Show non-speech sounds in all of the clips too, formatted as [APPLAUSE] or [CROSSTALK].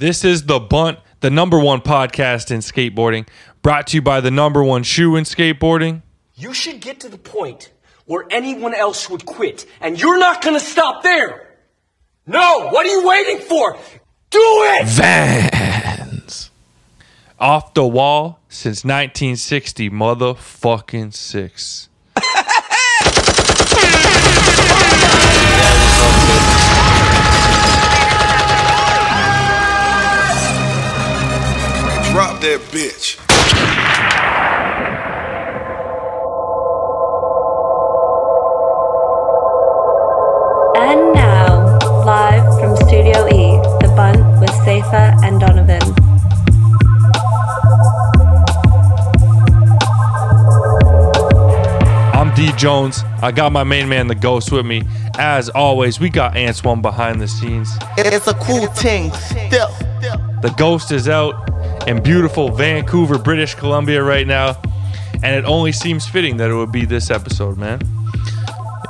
This is The Bunt, the number one podcast in skateboarding, brought to you by the number one shoe in skateboarding. You should get to the point where anyone else would quit, and you're not gonna stop there! No! What are you waiting for? Do it! Vans. Off the wall since 1960, motherfucking six. Drop that bitch. And now, live from Studio E, The Bunt with Cephas and Donovan. I'm D Jones. I got my main man, the Ghost, with me. As always, we got Antoine behind the scenes. It's a cool thing. Still. The Ghost is out in beautiful Vancouver, British Columbia right now, and it only seems fitting that it would be this episode, man.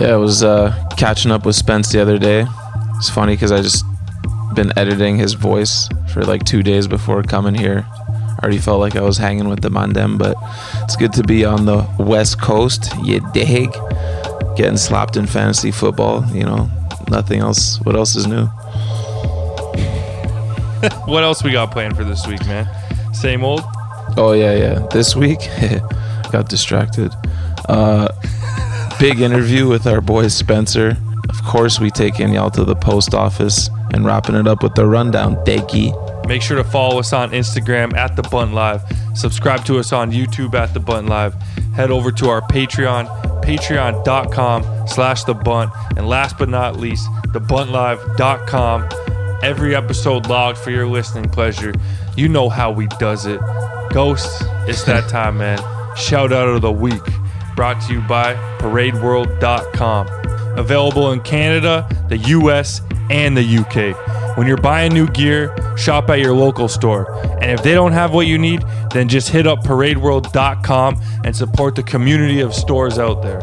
Yeah, I was uh, catching up with Spence the other day. It's funny because I just been editing his voice for like two days before coming here. I already felt like I was hanging with the Mandem, but it's good to be on the West Coast. You dig? Getting slapped in fantasy football, you know, nothing else. What else is new? [LAUGHS] What else we got planned for this week, man? Same old? Oh yeah, yeah. This week, [LAUGHS] got distracted. Uh, big interview with our boy Spencer. Of course, we taking y'all to the post office and wrapping it up with the rundown. Dekey. Make sure to follow us on Instagram at The Bunt Live. Subscribe to us on YouTube at The Bunt Live. Head over to our Patreon, patreon.com slash The Bunt. And last but not least, thebuntlive.com. Every episode logged for your listening pleasure. You know how we does it. Ghosts, it's that [LAUGHS] time, man. Shout out of the week. Brought to you by ParadeWorld.com. Available in Canada, the US, and the UK. When you're buying new gear, shop at your local store. And if they don't have what you need, then just hit up ParadeWorld.com and support the community of stores out there.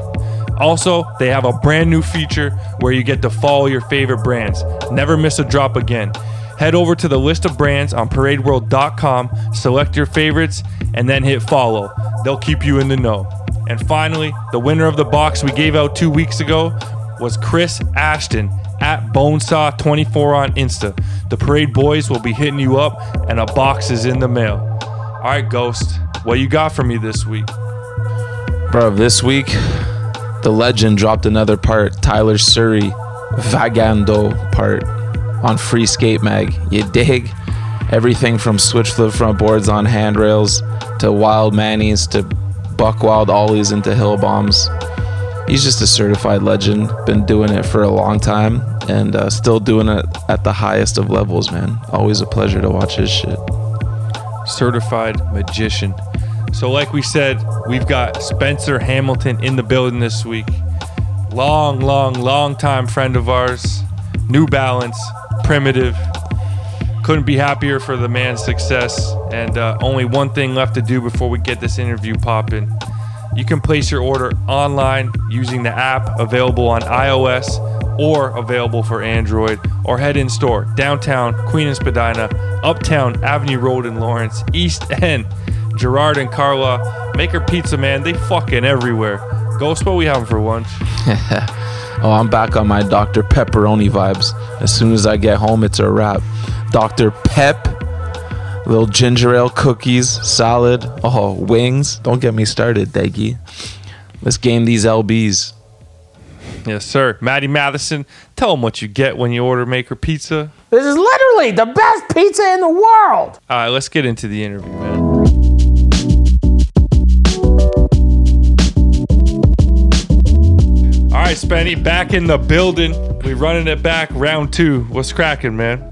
Also, they have a brand new feature where you get to follow your favorite brands. Never miss a drop again. Head over to the list of brands on paradeworld.com, select your favorites, and then hit follow. They'll keep you in the know. And finally, the winner of the box we gave out two weeks ago was Chris Ashton at Bonesaw24 on Insta. The Parade Boys will be hitting you up, and a box is in the mail. All right, Ghost, what you got for me this week? Bro, this week, the legend dropped another part. Tyler Surrey, Vagando part on Free Skate Mag. You dig? Everything from switch flip front boards on handrails to wild manies to buck wild ollies into hill bombs. He's just a certified legend. Been doing it for a long time and uh, still doing it at the highest of levels, man. Always a pleasure to watch his shit. certified magician. So, like we said, we've got Spencer Hamilton in the building this week. Long, long, long time friend of ours. New Balance, primitive. Couldn't be happier for the man's success. And uh, only one thing left to do before we get this interview popping. You can place your order online using the app available on iOS or available for Android, or head in store downtown Queen and Spadina, uptown Avenue Road in Lawrence, East [LAUGHS] End, Gerrard and Carlaw, Maker Pizza Man, they fucking everywhere. Ghost, what we having for lunch? [LAUGHS] Oh, I'm back on my Dr. Pepperoni vibes. As soon as I get home, it's a wrap. Dr. Pep, little ginger ale cookies, salad, oh, wings. Don't get me started, Deggy. Let's game these LBs. Yes, sir. Maddie Matheson, tell them what you get when you order Maker Pizza. This is literally the best pizza in the world. All right, let's get into the interview, man. Right, Spenny, back in the building. We running it back, round two. What's cracking, man?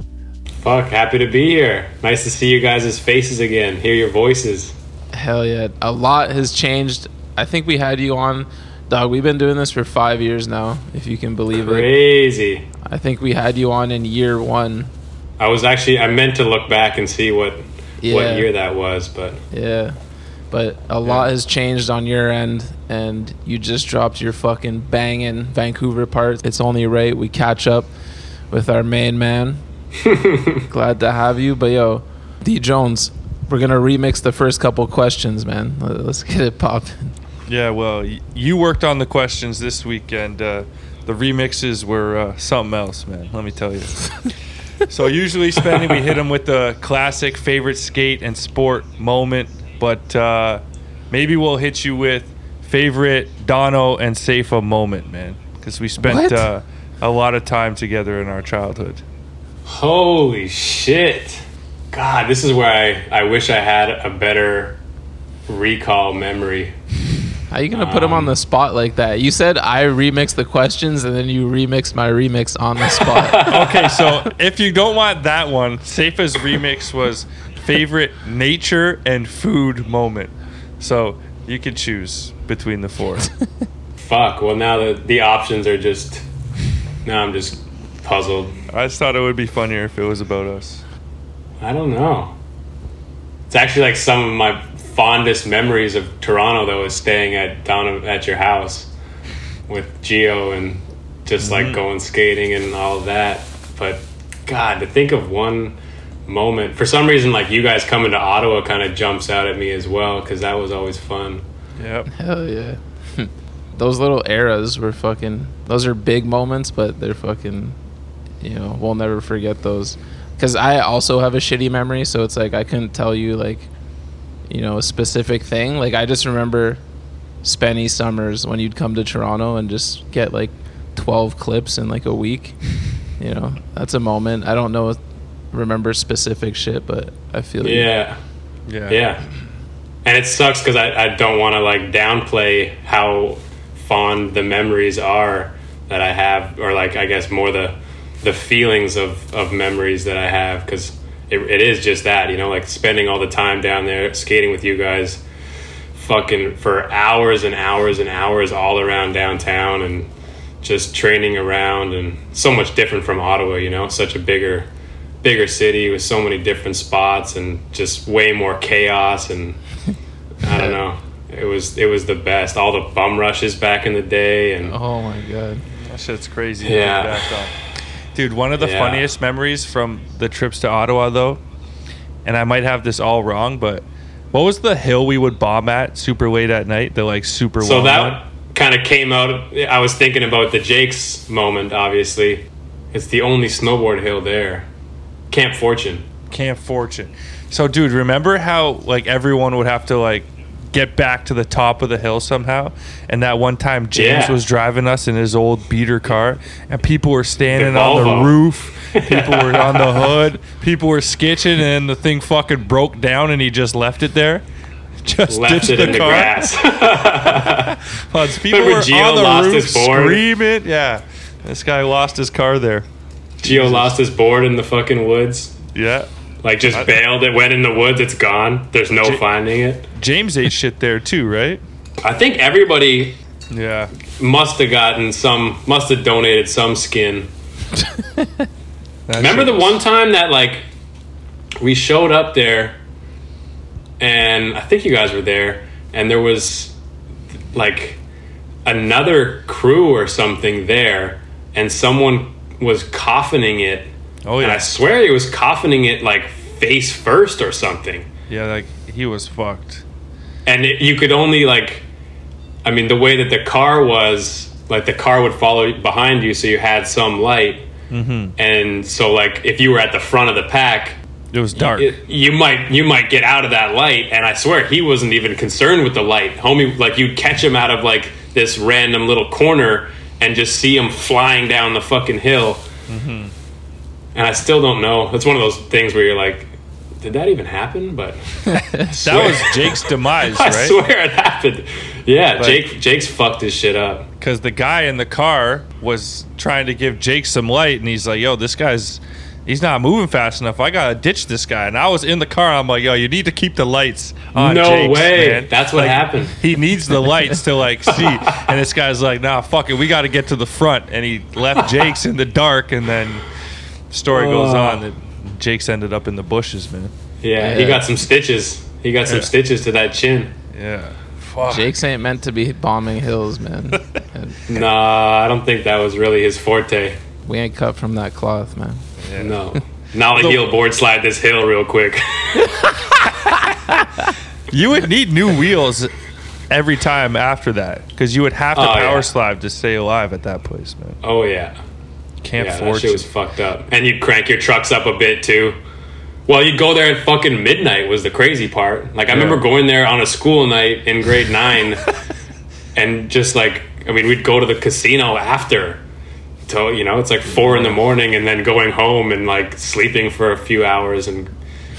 Fuck, happy to be here. Nice to see you guys' faces again, hear your voices. Hell yeah. A lot has changed. I think we had you on, dog. We've been doing this for five years now, if you can believe it. Crazy. I think we had you on in year one. I was actually I meant to look back and see what Yeah. what year that was, but Yeah. But a lot has changed on your end, and you just dropped your fucking banging Vancouver part. It's only right we catch up with our main man. [LAUGHS] Glad to have you. But yo, D Jones, we're gonna remix the first couple questions, man. Let- Let's get it popping. Yeah, well, y- you worked on the questions this week, and uh, the remixes were uh, something else, man. Let me tell you. [LAUGHS] so usually, spending we hit them with the classic favorite skate and sport moment, but uh, maybe we'll hit you with favorite Dono and Cephas moment, man, because we spent uh, a lot of time together in our childhood. Holy shit. God, this is where I, I wish I had a better recall memory. How are you gonna put him on the spot like that? You said I remixed the questions, and then you remixed my remix on the spot. [LAUGHS] Okay, so if you don't want that one, Cephas's remix was favorite nature and food moment. So you can choose between the four. [LAUGHS] Fuck, well, now the, the options are just. Now I'm just puzzled. I just thought it would be funnier if it was about us. I don't know. It's actually like some of my fondest memories of Toronto, though, is staying at down at your house with Geo and just like mm-hmm. going skating and all that. But God, to think of one moment for some reason, like you guys coming to Ottawa, kind of jumps out at me as well because that was always fun. Yep. Hell yeah. [LAUGHS] those little eras were fucking. Those are big moments, but they're fucking. You know, we'll never forget those. Because I also have a shitty memory, so it's like I couldn't tell you like, you know, a specific thing. Like I just remember Spenny summers when you'd come to Toronto and just get like twelve clips in like a week. [LAUGHS] You know, that's a moment. I don't know, remember specific shit, but I feel you. Yeah. Yeah. Yeah. And it sucks because I, I don't want to like downplay how fond the memories are that I have, or like I guess more the the feelings of, of memories that I have because it, it is just that, you know, like spending all the time down there skating with you guys fucking for hours and hours and hours all around downtown and just training around and so much different from Ottawa, you know, such a bigger bigger city with so many different spots and just way more chaos and I don't know. It was it was the best. All the bum rushes back in the day and Oh my god. That shit's crazy. Yeah. look back on. Dude, one of the Yeah. funniest memories from the trips to Ottawa, though, and I might have this all wrong, but what was the hill we would bomb at super late at night? The like super so that one? kind of came out I was thinking about the Jake's moment obviously. It's the only snowboard hill there. Camp Fortune. Camp Fortune. So, dude, remember how like everyone would have to like get back to the top of the hill somehow? And that one time James Yeah. was driving us in his old beater car, and people were standing The on the roof. [LAUGHS] People were on the hood. People were skitching, and the thing fucking broke down, and he just left it there. [LAUGHS] Just Left ditched it the in the car. grass. Plus, [LAUGHS] people Remember were Gio on the roof screaming. Yeah, this guy lost his car there. Gio lost his board in the fucking woods. Yeah. Like just bailed. It went in the woods. It's gone. There's no J- finding it. James ate shit there too, right? I think everybody Yeah. must have gotten some. Must have donated some skin. [LAUGHS] Remember the was- one time that like we showed up there, and I think you guys were there, and there was like another crew or something there, and someone was coffining it. Oh And I swear he was coffining it like face first or something. Yeah, like he was fucked. and it, you could only like i mean the way that the car was like the car would follow behind you so you had some light Mm-hmm. and so like if you were at the front of the pack It was dark. it, you might you might get out of that light and i swear he wasn't even concerned with the light homie like you'd catch him out of like this random little corner and just see him flying down the fucking hill Mm-hmm. and i still don't know it's one of those things where you're like did that even happen but [LAUGHS] that was Jake's [LAUGHS] demise, I right? swear it happened. Yeah, But- Jake Jake's fucked his shit up. Because the guy in the car was trying to give Jake some light, and he's like, "Yo, this guy's." He's not moving fast enough. I gotta ditch this guy. And I was in the car. I'm like, yo, you need to keep the lights on. No Jake's, way. man. That's what Like, happened. He needs the lights to like [LAUGHS] see. And this guy's like, nah, fuck it. We got to get to the front. And he left [LAUGHS] Jake's in the dark. And then story goes on that Jake's ended up in the bushes, man. Yeah, he got some stitches. He got some stitches to that chin. Yeah. Fuck. Jake's ain't meant to be bombing hills, man. And [LAUGHS] Nah, I don't think that was really his forte. we ain't cut from that cloth, man. Yeah. No. nollie heel board slide this hill real quick. [LAUGHS] You would need new wheels every time after that because you would have to Oh, power yeah. slide to stay alive at that place, man. oh yeah, Can't yeah, that shit it. was fucked up. And you'd crank your trucks up a bit too. Well, you'd go there at fucking midnight was the crazy part. Like I remember going there on a school night in grade nine, [LAUGHS] and just like I mean, we'd go to the casino after. So you know, it's like four in the morning, and then going home and like sleeping for a few hours and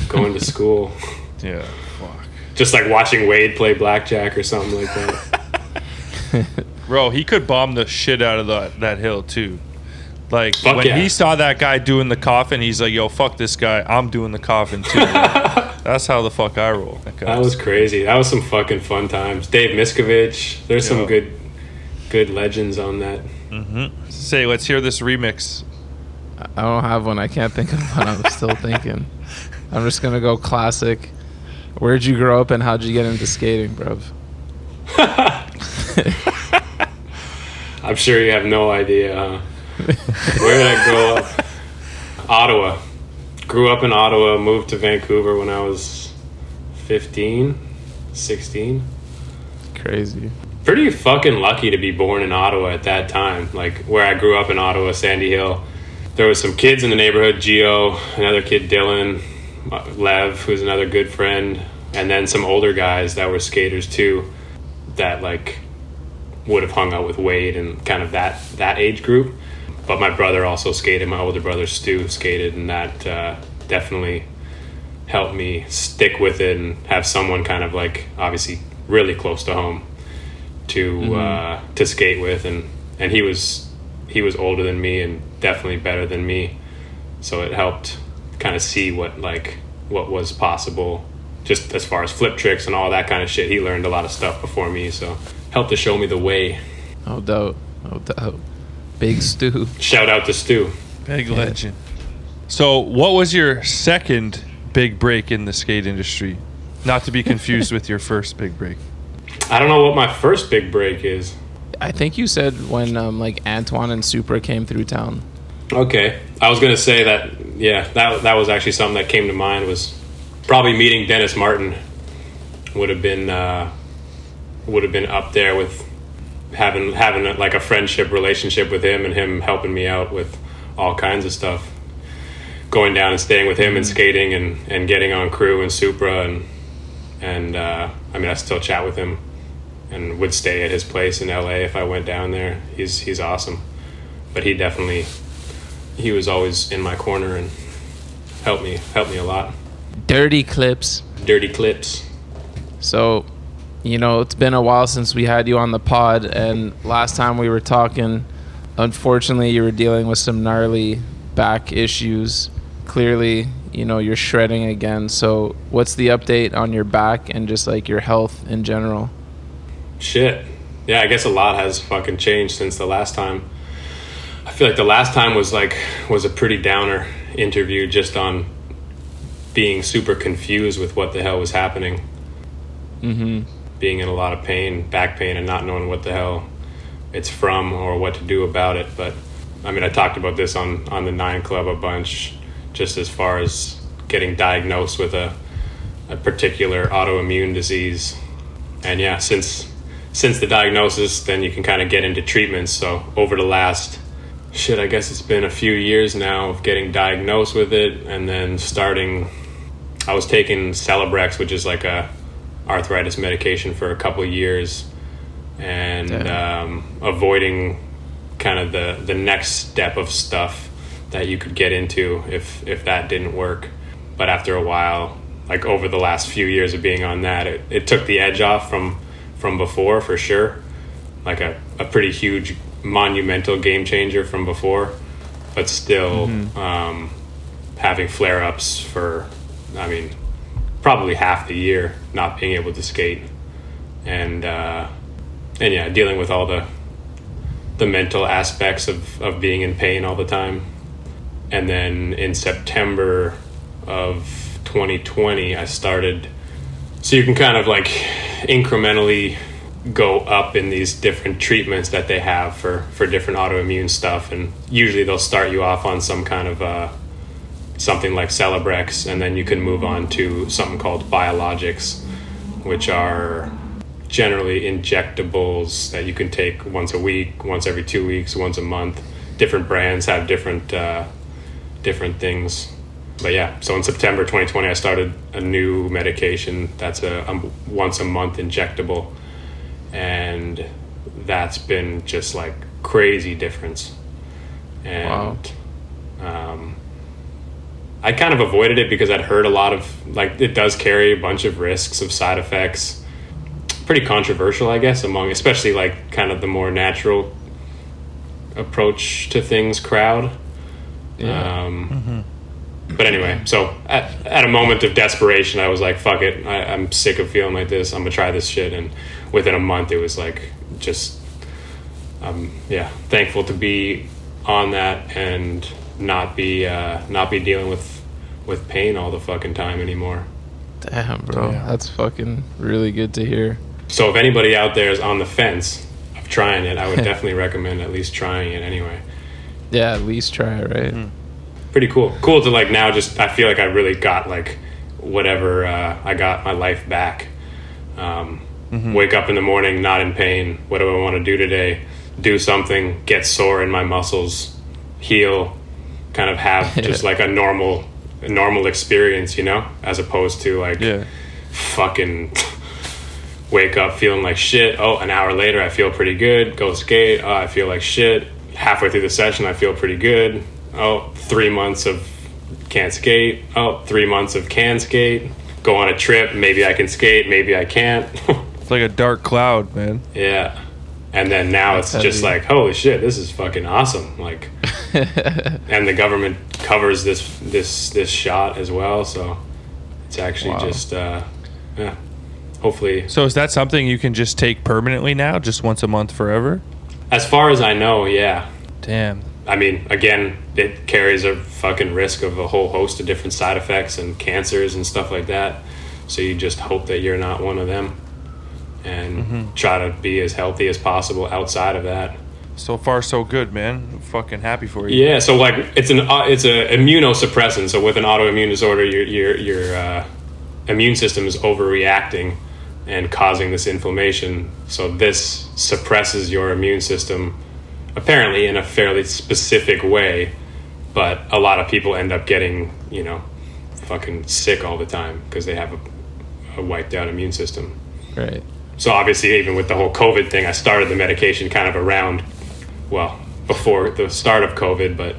going to school. [LAUGHS] Yeah, fuck. Just like watching Wade play blackjack or something like that. [LAUGHS] Bro, he could bomb the shit out of the, that hill too. Like Fuck when yeah. he saw that guy doing the coffin, he's like, "Yo, fuck this guy. I'm doing the coffin too." [LAUGHS] That's how the fuck I roll. That, That was crazy. That was some fucking fun times. Dave Miskovich. There's Yeah. some good, good legends on that. Mm-hmm. Say, let's hear this remix. I don't have one. I can't think of one. I'm still [LAUGHS] thinking. I'm just gonna go classic. Where'd you grow up and how'd you get into skating, bruv? [LAUGHS] I'm sure you have no idea. Huh? Where did I grow up? Ottawa. Grew up in Ottawa. Moved to Vancouver when I was 15, 16. Crazy. Pretty fucking lucky to be born in Ottawa at that time. Like where I grew up in Ottawa, Sandy Hill. There was some kids in the neighborhood. Geo, another kid, Dylan, Lev, who's another good friend, and then some older guys that were skaters too. That like would have hung out with Wade and kind of that that age group. But my brother also skated. My older brother Stu skated, and that uh, definitely helped me stick with it and have someone kind of like obviously really close to home to uh, to skate with. And and he was he was older than me and definitely better than me, so it helped kind of see what like what was possible just as far as flip tricks and all that kind of shit. He learned a lot of stuff before me, so helped to show me the way. No doubt. No doubt. Big Stu. Shout out to Stu. Big legend. So, what was your second big break in the skate industry? Not to be confused [LAUGHS] with your first big break. I don't know what my first big break is. I think you said when um, like Antoine and Supra came through town. Okay, I was gonna say that. Yeah, that that was actually something that came to mind. Was probably meeting Dennis Martin would have been uh, would have been up there with having having a, like a friendship relationship with him and him helping me out with all kinds of stuff. Going down and staying with him and skating and, and getting on crew and Supra and and uh, I mean I still chat with him and would stay at his place in LA if I went down there. He's he's awesome, but he definitely he was always in my corner and helped me helped me a lot. Dirty clips. Dirty clips. So, you know, it's been a while since we had you on the pod, and last time we were talking, unfortunately, you were dealing with some gnarly back issues. Clearly, you know, you're shredding again. So, what's the update on your back and just like your health in general? Shit. Yeah, I guess a lot has fucking changed since the last time. I feel like the last time was like was a pretty downer interview just on being super confused with what the hell was happening. Mm-hmm. Being in a lot of pain, back pain, and not knowing what the hell it's from or what to do about it. But I mean, I talked about this on on the Nine Club a bunch, just as far as getting diagnosed with a a particular autoimmune disease. And yeah, since since the diagnosis, then you can kind of get into treatments. So over the last shit, I guess it's been a few years now of getting diagnosed with it, and then starting. I was taking Celebrex, which is like a arthritis medication, for a couple of years, and um, avoiding kind of the the next step of stuff that you could get into if if that didn't work. But after a while, like over the last few years of being on that, it, it took the edge off from from before for sure. Like a, a pretty huge monumental game changer from before, but still um, having flare ups for, I mean, probably half the year not being able to skate, and uh, and yeah, dealing with all the the mental aspects of, of being in pain all the time. And then in September of 2020, I started. So you can kind of like incrementally go up in these different treatments that they have for, for different autoimmune stuff. And usually they'll start you off on some kind of uh, something like Celebrex, and then you can move on to something called biologics, which are generally injectables that you can take once a week, once every two weeks, once a month. Different brands have different uh, different things. But yeah, so in September 2020, I started a new medication that's a, a once a month injectable, and that's been just like crazy difference. And um, I kind of avoided it because I'd heard a lot of like it does carry a bunch of risks of side effects. Pretty controversial, I guess, among especially like kind of the more natural approach to things crowd. Um, But anyway, so at, at a moment of desperation, I was like, "Fuck it, I, I'm sick of feeling like this. I'm gonna try this shit." And within a month, it was like just, um, yeah, thankful to be on that and not be uh, not be dealing with with pain all the fucking time anymore. Damn, bro. That's fucking really good to hear. So if anybody out there is on the fence of trying it, I would [LAUGHS] definitely recommend at least trying it anyway. Yeah, at least try it, right? Pretty cool. Cool to like now just I feel like I really got like whatever uh, I got my life back. Um, Wake up in the morning not in pain. What do I want to do today? Do something. Get sore in my muscles. Heal. Kind of have [LAUGHS] just like a normal a normal experience, you know, as opposed to like Yeah. fucking [LAUGHS] wake up feeling like shit. Oh, an hour later, I feel pretty good. Go skate. Oh, I feel like shit. Halfway through the session, I feel pretty good. Oh, three months of can't skate. Oh, three months of can skate. Go on a trip. Maybe I can skate. Maybe I can't. [LAUGHS] It's like a dark cloud, man. yeah. And then now it's just like, holy shit, this is fucking awesome. Like, [LAUGHS] and the government covers this this this shot as well. So it's actually Wow. just, uh, yeah. Hopefully, So is that something you can just take permanently now, just once a month forever? As far as I know, yeah. Damn. I mean, again, it carries a fucking risk of a whole host of different side effects and cancers and stuff like that. So you just hope that you're not one of them and try to be as healthy as possible outside of that. So far, so good, man. I'm fucking happy for you. Yeah, so like it's an uh, it's a immunosuppressant. So with an autoimmune disorder, your your your uh, immune system is overreacting and causing this inflammation. So this suppresses your immune system, apparently in a fairly specific way. But a lot of people end up getting you know fucking sick all the time because they have a, a wiped out immune system. Right. So obviously, even with the whole COVID thing, I started the medication kind of around, well, before the start of COVID. But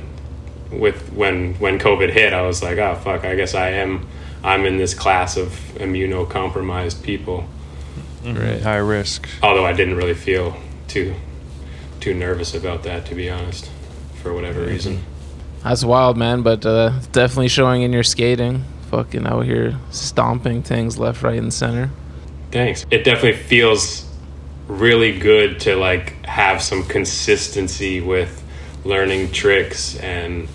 with when when COVID hit, I was like, oh fuck, I guess I am. I'm in this class of immunocompromised people. Right. High risk. Although I didn't really feel too too nervous about that, to be honest, for whatever reason. That's wild, man. But uh, it's definitely showing in your skating. Fucking out here stomping things left, right, and center. Thanks. It definitely feels really good to like have some consistency with learning tricks and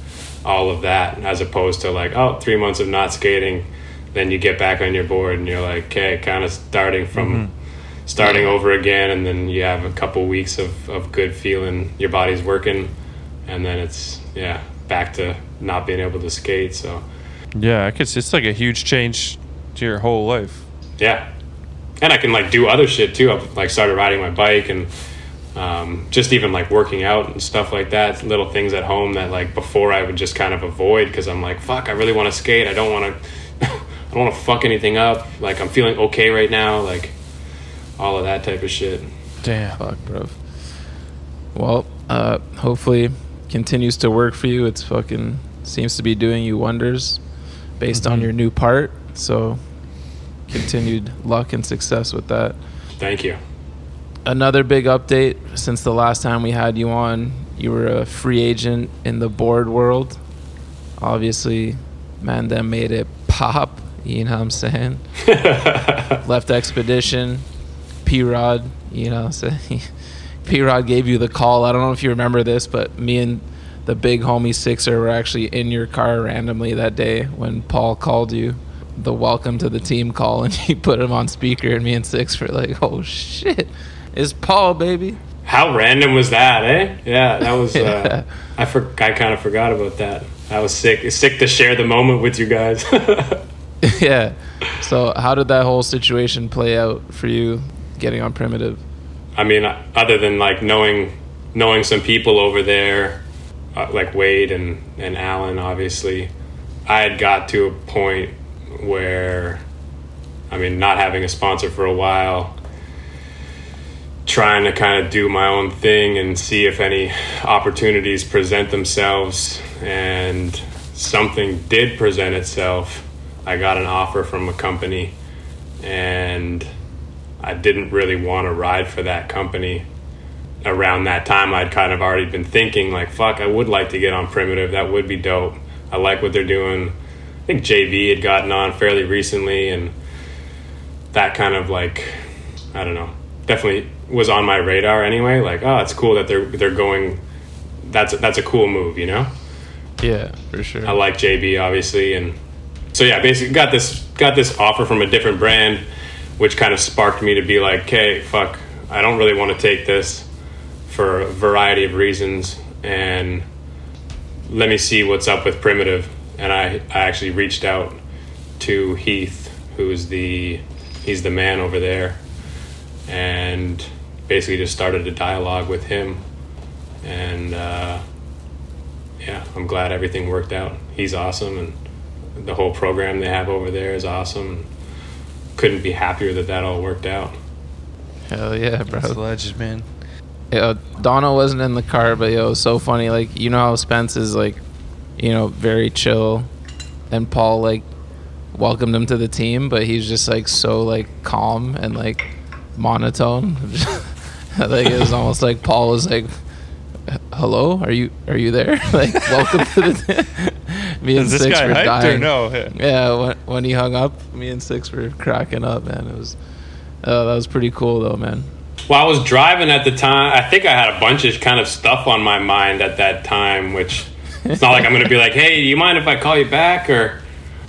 all of that as opposed to like oh three months of not skating then you get back on your board and you're like okay kind of starting from starting over again and then you have a couple weeks of, of good feeling your body's working and then it's yeah back to not being able to skate so. Yeah, I could. It's like a huge change to your whole life. yeah. And i can like do other shit too. I've like started riding my bike and um, just even like working out and stuff like that little things at home that like before i would just kind of avoid because i'm like fuck i really want to skate. I don't want to [LAUGHS] i don't want to fuck anything up. Like i'm feeling okay right now. Like all of that type of shit Damn. Fuck, bro. Well, uh, hopefully continues to work for you. It's fucking seems to be doing you wonders based on your new part. So continued luck and success with that. thank you Another big update since the last time we had you on, you were a free agent in the board world. Obviously, man, Mandem made it pop, you know what I'm saying? [LAUGHS] Left Expedition, P Rod, you know what [LAUGHS] P Rod gave you the call. I don't know if you remember this, but me and the big homie Sixer were actually in your car randomly that day when Paul called you the welcome to the team call and [LAUGHS] he put him on speaker and me and Six were like, oh shit, it's Paul, baby. how random was that eh yeah that was [LAUGHS] uh, i for- i kind of forgot about that I was sick. Sick to share the moment with you guys. yeah. So how did that whole situation play out for you getting on primitive? I mean, other than like knowing knowing some people over there, uh, like Wade and and Alan, obviously, I had got to a point where, I mean, not having a sponsor for a while, trying to kind of do my own thing and see if any opportunities present themselves, and something did present itself. I got an offer from a company, and I didn't really want to ride for that company. Around that time, I'd kind of already been thinking, like, fuck, I would like to get on Primitive. That would be dope. I like what they're doing. I think JB had gotten on fairly recently, and that kind of like, I don't know, definitely was on my radar anyway. Like, oh, it's cool that they're they're going. That's that's a cool move, you know. Yeah, for sure. I like JB obviously, and so yeah, basically got this got this offer from a different brand, which kind of sparked me to be like, okay, fuck, I don't really want to take this for a variety of reasons, and let me see what's up with Primitive. And I, I actually reached out to Heath, who's the he's the man over there, and basically just started a dialogue with him. And uh, yeah, I'm glad everything worked out. He's awesome, and the whole program they have over there is awesome. Couldn't be happier that that all worked out. Hell yeah, bro. That's a legend, man. Yo, uh, Donna wasn't in the car, but yo, it was so funny. Like, you know how Spence is like, you know, very chill, and Paul like welcomed him to the team, but he's just like so like calm and like monotone. [LAUGHS] like it was almost like Paul was like, "Hello, are you are you there? [LAUGHS] like, welcome to the." [LAUGHS] me and Is this Six guy were hyped or dying. no? Yeah. Yeah, when, when he hung up, me and Six were cracking up, man. It was, uh, that was pretty cool though, man. Well, I was driving at the time. I think I had a bunch of kind of stuff on my mind at that time, which it's not like I'm going to be like, "Hey, do you mind if I call you back?" or [LAUGHS]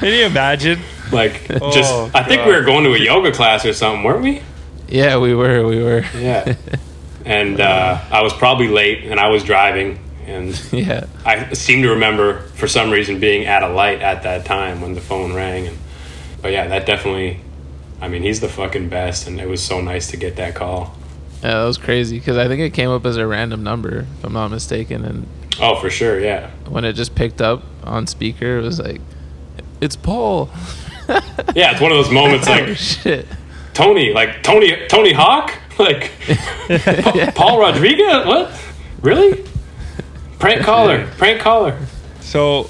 Can you imagine? like Oh, just. I think we were going to a yoga class or something, weren't we? Yeah, we were, we were. Yeah. [LAUGHS] and uh, I was probably late, and I was driving, and [LAUGHS] Yeah, I seem to remember for some reason being at a light at that time when the phone rang. And, but yeah, that definitely. I mean, he's the fucking best, and it was so nice to get that call. yeah, that was crazy because I think it came up as a random number, if I'm not mistaken, and Oh, for sure, yeah. when it just picked up on speaker, it was like, "It's Paul." Yeah, it's one of those moments [LAUGHS] oh like shit! Tony, like Tony, Tony Hawk, [LAUGHS] like Pa- Paul Rodriguez. What? Really? Prank caller, prank caller. So,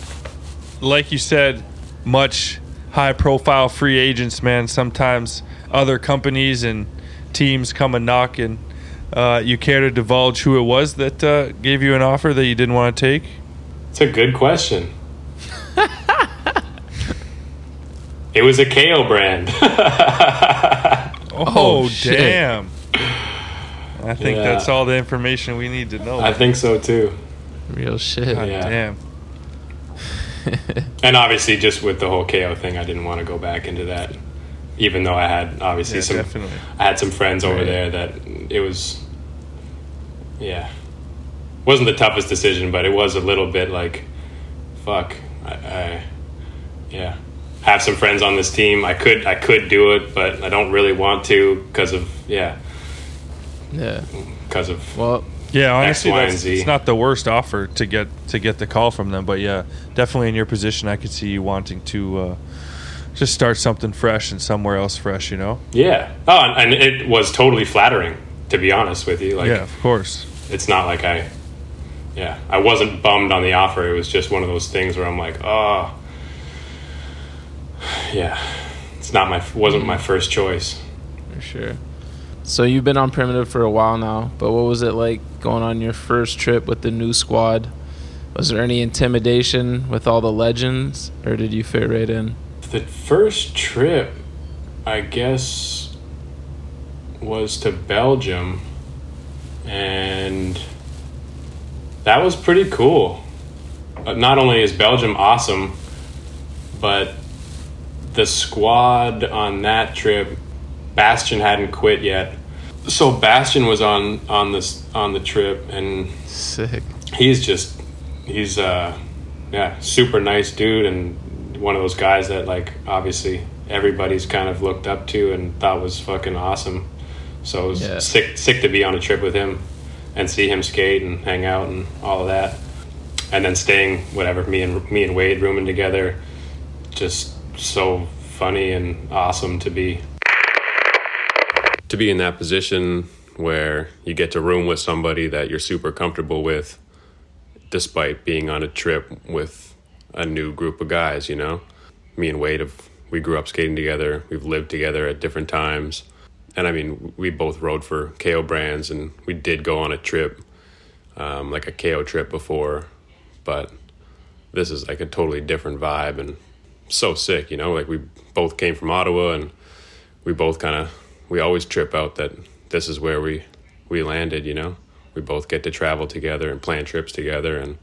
like you said, much high profile free agents, man. Sometimes other companies and teams come and knock, and uh, you care to divulge who it was that uh, gave you an offer that you didn't want to take? It's a good question. [LAUGHS] it was a KO brand. Oh, Oh, damn. I think Yeah. that's all the information we need to know. I think so too. Real shit. God yeah. damn. [LAUGHS] And obviously, just with the whole KO thing, I didn't want to go back into that. Even though I had obviously Yeah, some, definitely. I had some friends over Right. there that it was, yeah, wasn't the toughest decision, but it was a little bit like, fuck, I, I yeah, have some friends on this team. I could I could do it, but I don't really want to because of yeah, Yeah. Mm, because of Well, Yeah, honestly, that's, it's not the worst offer to get to get the call from them, but yeah, definitely in your position, I could see you wanting to uh, just start something fresh and somewhere else fresh. You know? yeah. Oh, and, and it was totally flattering to be honest with you. Like yeah, of course. it's not like I, yeah, I wasn't bummed on the offer. It was just one of those things where I'm like, oh, [SIGHS] yeah, it's not my wasn't my first choice. for sure. So you've been on primitive for a while now, but what was it like going on your first trip with the new squad? Was there any intimidation with all the legends, or did you fit right in? The first trip, I guess, was to Belgium, and that was pretty cool. Uh, Not only is Belgium awesome, but the squad on that trip, Bastien hadn't quit yet. So Bastien was on on this on the trip, and Sick. he's just he's uh yeah super nice dude and one of those guys that like obviously everybody's kind of looked up to and thought was fucking awesome. So it was Yeah. sick sick to be on a trip with him and see him skate and hang out and all of that. And then staying whatever me and me and Wade rooming together, just so funny and awesome to be to be in that position where you get to room with somebody that you're super comfortable with despite being on a trip with a new group of guys, you know. Me and Wade have we grew up skating together. We've lived together at different times. And I mean, we both rode for KO brands and we did go on a trip, um, like a KO trip before, but this is like a totally different vibe and so sick, you know. Like we both came from Ottawa and we both kind of we always trip out that this is where we we landed, you know. We both get to travel together and plan trips together and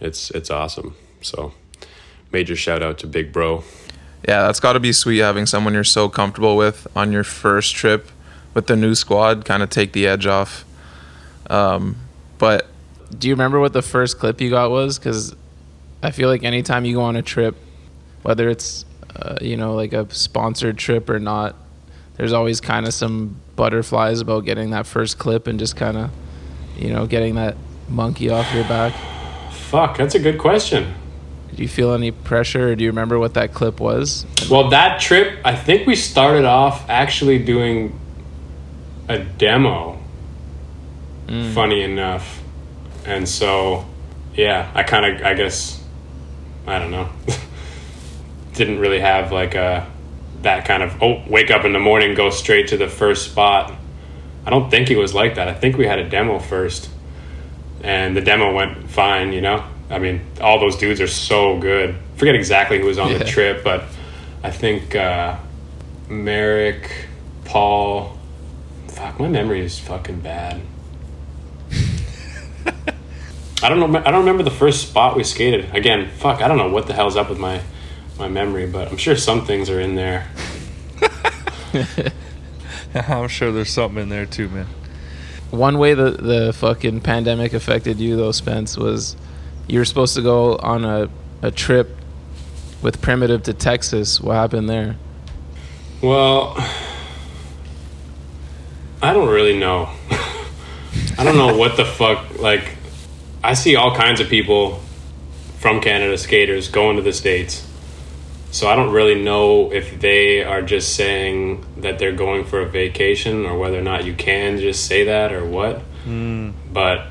it's it's awesome. So major shout out to Big Bro. Yeah, that's got to be sweet having someone you're so comfortable with on your first trip with the new squad, kind of take the edge off. Um, but Do you remember what the first clip you got was? Because I feel like anytime you go on a trip, whether it's uh, you know like a sponsored trip or not, there's always kind of some butterflies about getting that first clip and just kind of you know getting that monkey off your back. Fuck, that's a good question. Do you feel any pressure, or do you remember what that clip was? Well, that trip, I think we started off actually doing a demo. Hmm. Funny enough, and so yeah, I kind of, I guess, I don't know, [LAUGHS] didn't really have like a that kind of oh, wake up in the morning, go straight to the first spot. I don't think it was like that. I think we had a demo first, and the demo went fine. You know, I mean, all those dudes are so good. Forget exactly who was on the trip, but I think uh, Merrick, Paul. Fuck, my memory is fucking bad. [LAUGHS] I don't know. I don't remember the first spot we skated. Again, fuck, I don't know what the hell's up with my my memory, but I'm sure some things are in there. [LAUGHS] I'm sure there's something in there too, man. One way the the fucking pandemic affected you though, Spence, was you were supposed to go on a, a trip with Primitive to Texas. What happened there? Well, I don't really know. [LAUGHS] I don't know what the fuck. Like, I see all kinds of people from Canada, skaters, going to the States. So I don't really know if they are just saying that they're going for a vacation or whether or not you can just say that or what. Hmm. But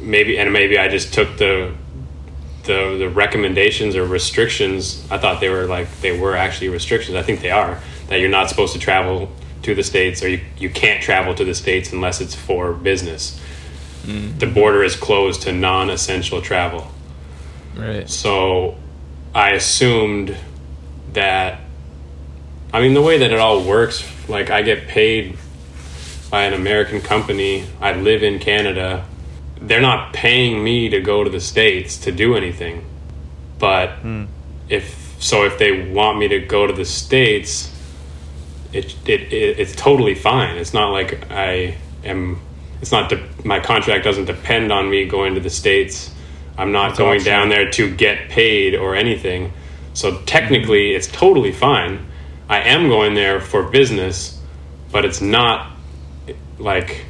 maybe, and maybe I just took the the the recommendations or restrictions. I thought they were like they were actually restrictions. I think they are that you're not supposed to travel to the states or you, you can't travel to the states unless it's for business. Hmm. The border is closed to non-essential travel. Right. so i assumed that i mean the way that it all works like i get paid by an american company. I live in canada. They're not paying me to go to the states to do anything. But hmm. if so if they want me to go to the states it, it, it it's totally fine. It's not like i am it's not de- my contract doesn't depend on me going to the states i'm not going down there to get paid or anything so technically mm-hmm. it's totally fine i am going there for business but it's not like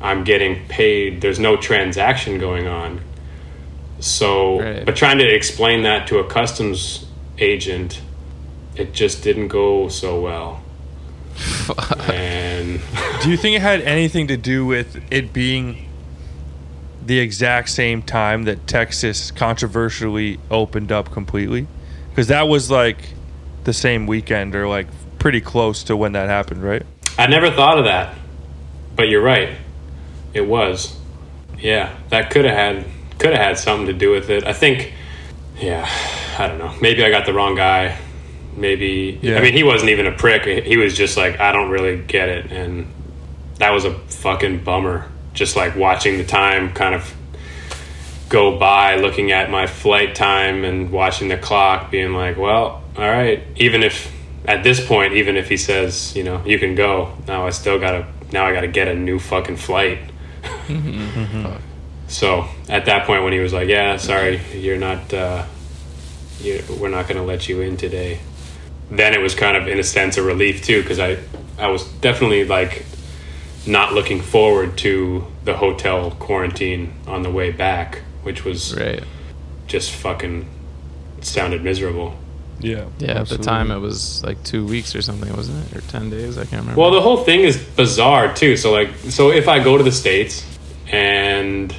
I'm getting paid. There's no transaction going on. So, Right. but trying to explain that to a customs agent, it just didn't go so well. [LAUGHS] and Do you think it had anything to do with it being the exact same time that Texas controversially opened up completely? Because that was like the same weekend or like pretty close to when that happened, right? I never thought of that, but you're right. It was. Yeah, that could have had could have had something to do with it. I think. Yeah, I don't know. Maybe I got the wrong guy. Maybe Yeah. I mean he wasn't even a prick. He was just like I don't really get it, and that was a fucking bummer. Just like watching the time kind of go by, looking at my flight time and watching the clock, being like, well, all right. Even if at this point, even if he says, you know, you can go, now I still gotta now I gotta get a new fucking flight. [LAUGHS] So at that point, when he was like, "Yeah, sorry, you're not, uh, you, we're not to let you in today," then it was kind of in a sense a relief too, because I, I was definitely like not looking forward to the hotel quarantine on the way back, which was Right. just fucking sounded miserable. Yeah. Yeah, at the time it was like two weeks or something, wasn't it? Or 10 days? I can't remember. Well, the whole thing is bizarre too. So like, so if I go to the states and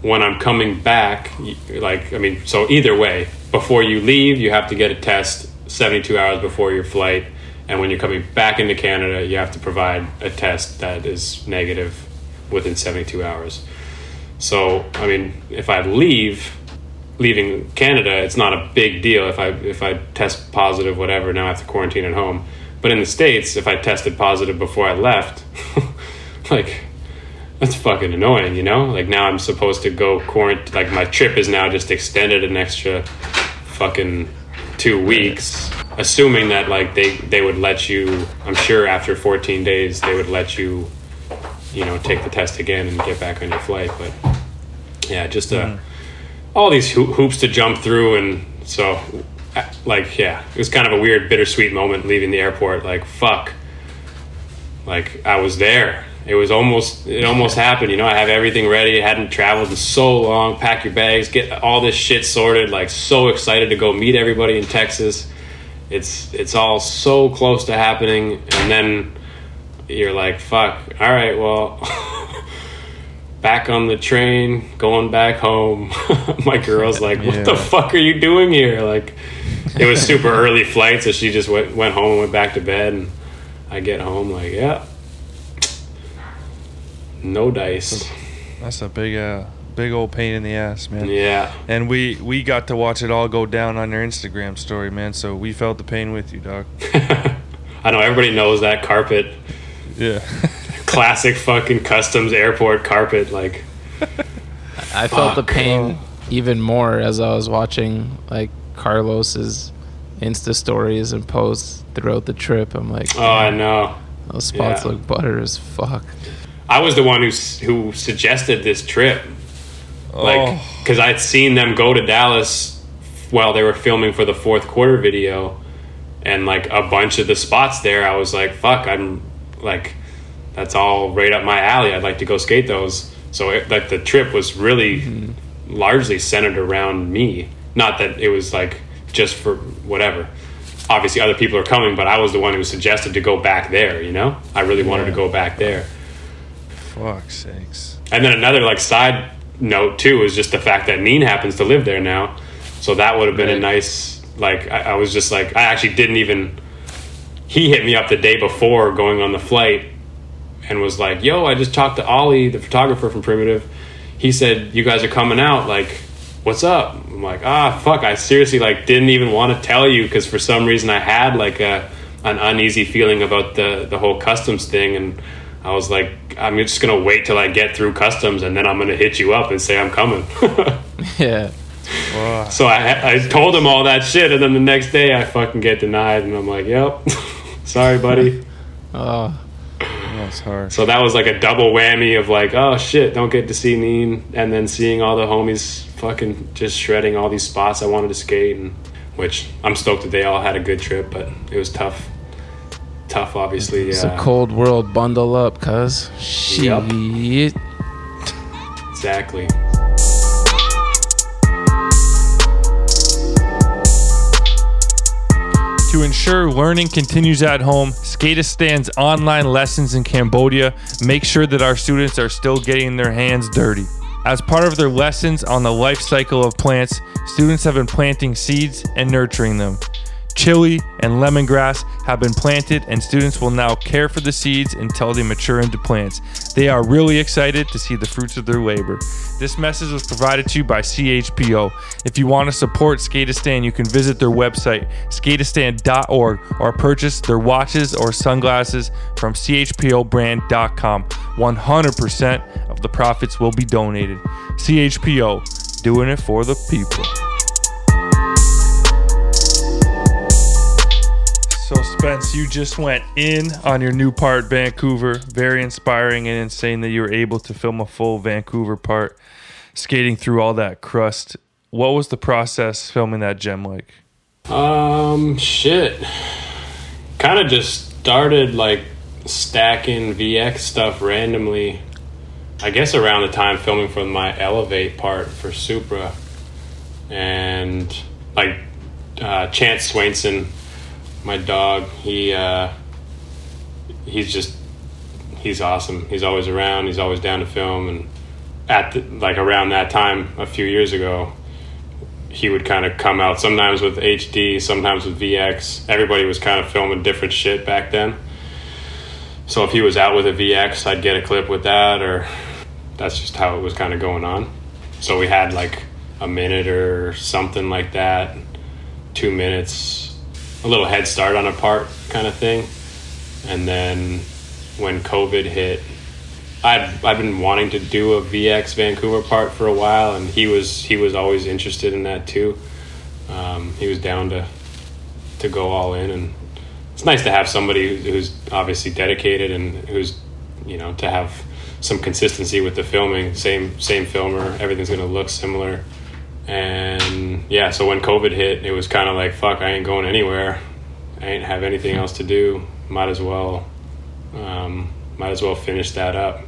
when I'm coming back, like, I mean, so either way, before you leave, you have to get a test 72 hours before your flight, and when you're coming back into Canada, you have to provide a test that is negative within 72 hours. So, I mean, if I leave, leaving Canada, it's not a big deal if I if I test positive, whatever. Now I have to quarantine at home. But in the states, if I tested positive before I left, [LAUGHS] like that's fucking annoying, you know. Like now I'm supposed to go quarantine. Like my trip is now just extended an extra fucking two weeks, assuming that like they they would let you. I'm sure after 14 days they would let you, you know, take the test again and get back on your flight. But yeah, just uh, all these ho- hoops to jump through, and so uh, like yeah, it was kind of a weird, bittersweet moment leaving the airport. Like fuck, like I was there. It was almost it almost happened. You know, I have everything ready. I hadn't traveled in so long. Pack your bags, get all this shit sorted. Like so excited to go meet everybody in Texas. It's it's all so close to happening, and then you're like, fuck. All right, well. [LAUGHS] back on the train, going back home. [LAUGHS] My girl's like, "What the fuck are you doing here?" Like, it was super early flight, so she just went went home and went back to bed. And I get home like, yeah, no dice. That's a big, uh, big old pain in the ass, man. Yeah, And we we got to watch it all go down on your Instagram story, man. So we felt the pain with you, dog. [LAUGHS] I know everybody knows that carpet, Yeah. [LAUGHS] classic fucking customs airport carpet. Like, [LAUGHS] I felt the pain even more as I was watching like Carlos's Insta stories and posts throughout the trip. I'm like, oh, I know. those spots yeah. look butter as fuck. I was the one who who suggested this trip. like oh, because I'd seen them go to Dallas while they were filming for the fourth quarter video, and like a bunch of the spots there, I was like, "Fuck!" I'm like, that's all right up my alley. I'd like to go skate those. So it, like the trip was really mm-hmm. largely centered around me. Not that it was like just for whatever. Obviously, other people are coming, but I was the one who suggested to go back there. You know, I really wanted to go back there. Fuck's sakes. And then another like side note too is just the fact that Neen happens to live there now, so that would have been a nice like I, I was just like I actually didn't even. He hit me up the day before going on the flight, and was like, "Yo, I just talked to Ollie, the photographer from Primitive. He said you guys are coming out. Like, what's up?" I'm like, "Ah, fuck! I seriously like didn't even want to tell you because for some reason I had like a an uneasy feeling about the the whole customs thing and." I was like, I'm just gonna wait till I get through customs, and then I'm gonna hit you up and say I'm coming. [LAUGHS] Yeah. so I, I told him all that shit, and then the next day I fucking get denied, and I'm like, yep, [LAUGHS] sorry, buddy. [LAUGHS] Oh, That's hard. So that was like a double whammy of like, oh shit, don't get to see Neen, and then seeing all the homies fucking just shredding all these spots I wanted to skate, and which I'm stoked that they all had a good trip, but it was tough. Tough, obviously. it's Yeah, a uh, cold world. Bundle up, cuz. Shit. Yup. exactly. To ensure learning continues at home, Skateistan's online lessons in Cambodia make sure that our students are still getting their hands dirty. As part of their lessons on the life cycle of plants, students have been planting seeds and nurturing them. Chili and lemongrass have been planted, and students will now care for the seeds until they mature into plants. They are really excited to see the fruits of their labor. This message was provided to you by CHPO. If you want to support Skateistan, you can visit their website, skateistan.org, or purchase their watches or sunglasses from chpobrand.com. 100% of the profits will be donated. CHPO, doing it for the people. Spence, you just went in on your new part, Vancouver. Very inspiring and insane that you were able to film a full Vancouver part. skating through all that crust. What was the process filming that gem like? Um, shit. Kind of just started like stacking VX stuff randomly. I guess around the time filming for my Elevate part for Supra. And like uh, Chance Swainson, my dog, he uh, he's just he's awesome. He's always around. He's always down to film. And at the, like around that time, a few years ago, he would kind of come out sometimes with HD, sometimes with VX. Everybody was kind of filming different shit back then. So if he was out with a VX, I'd get a clip with that, or that's just how it was kind of going on. So we had like a minute or something like that, two minutes, a little head start on a part kind of thing. And then when COVID hit, I'd I'd been wanting to do a VX Vancouver part for a while, and he was he was always interested in that too. Um, he was down to to go all in, and it's nice to have somebody who's obviously dedicated and who's you know to have some consistency with the filming. Same same filmer, everything's gonna look similar. And yeah, so when COVID hit, it was kind of like fuck, I ain't going anywhere. I ain't have anything else to do. Might as well um, might as well finish that up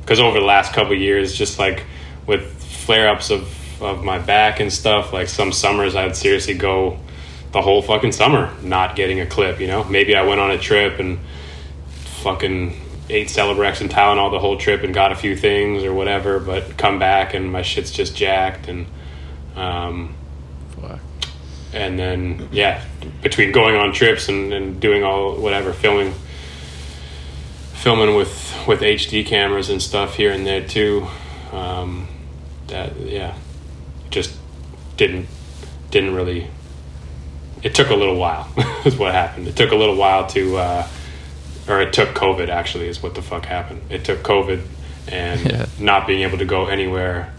because over the last couple years just like with flare-ups of, of my back and stuff like some summers i'd seriously go the whole fucking summer not getting a clip you know maybe i went on a trip and fucking ate celebrex and tylenol the whole trip and got a few things or whatever but come back and my shit's just jacked and um, Fuck. and then yeah between going on trips and, and doing all whatever filming filming with with HD cameras and stuff here and there too. Um, that yeah, just didn't didn't really. It took a little while. [LAUGHS] is what happened. It took a little while to, uh, or it took COVID. Actually, is what the fuck happened. It took COVID and [LAUGHS] Yeah. not being able to go anywhere,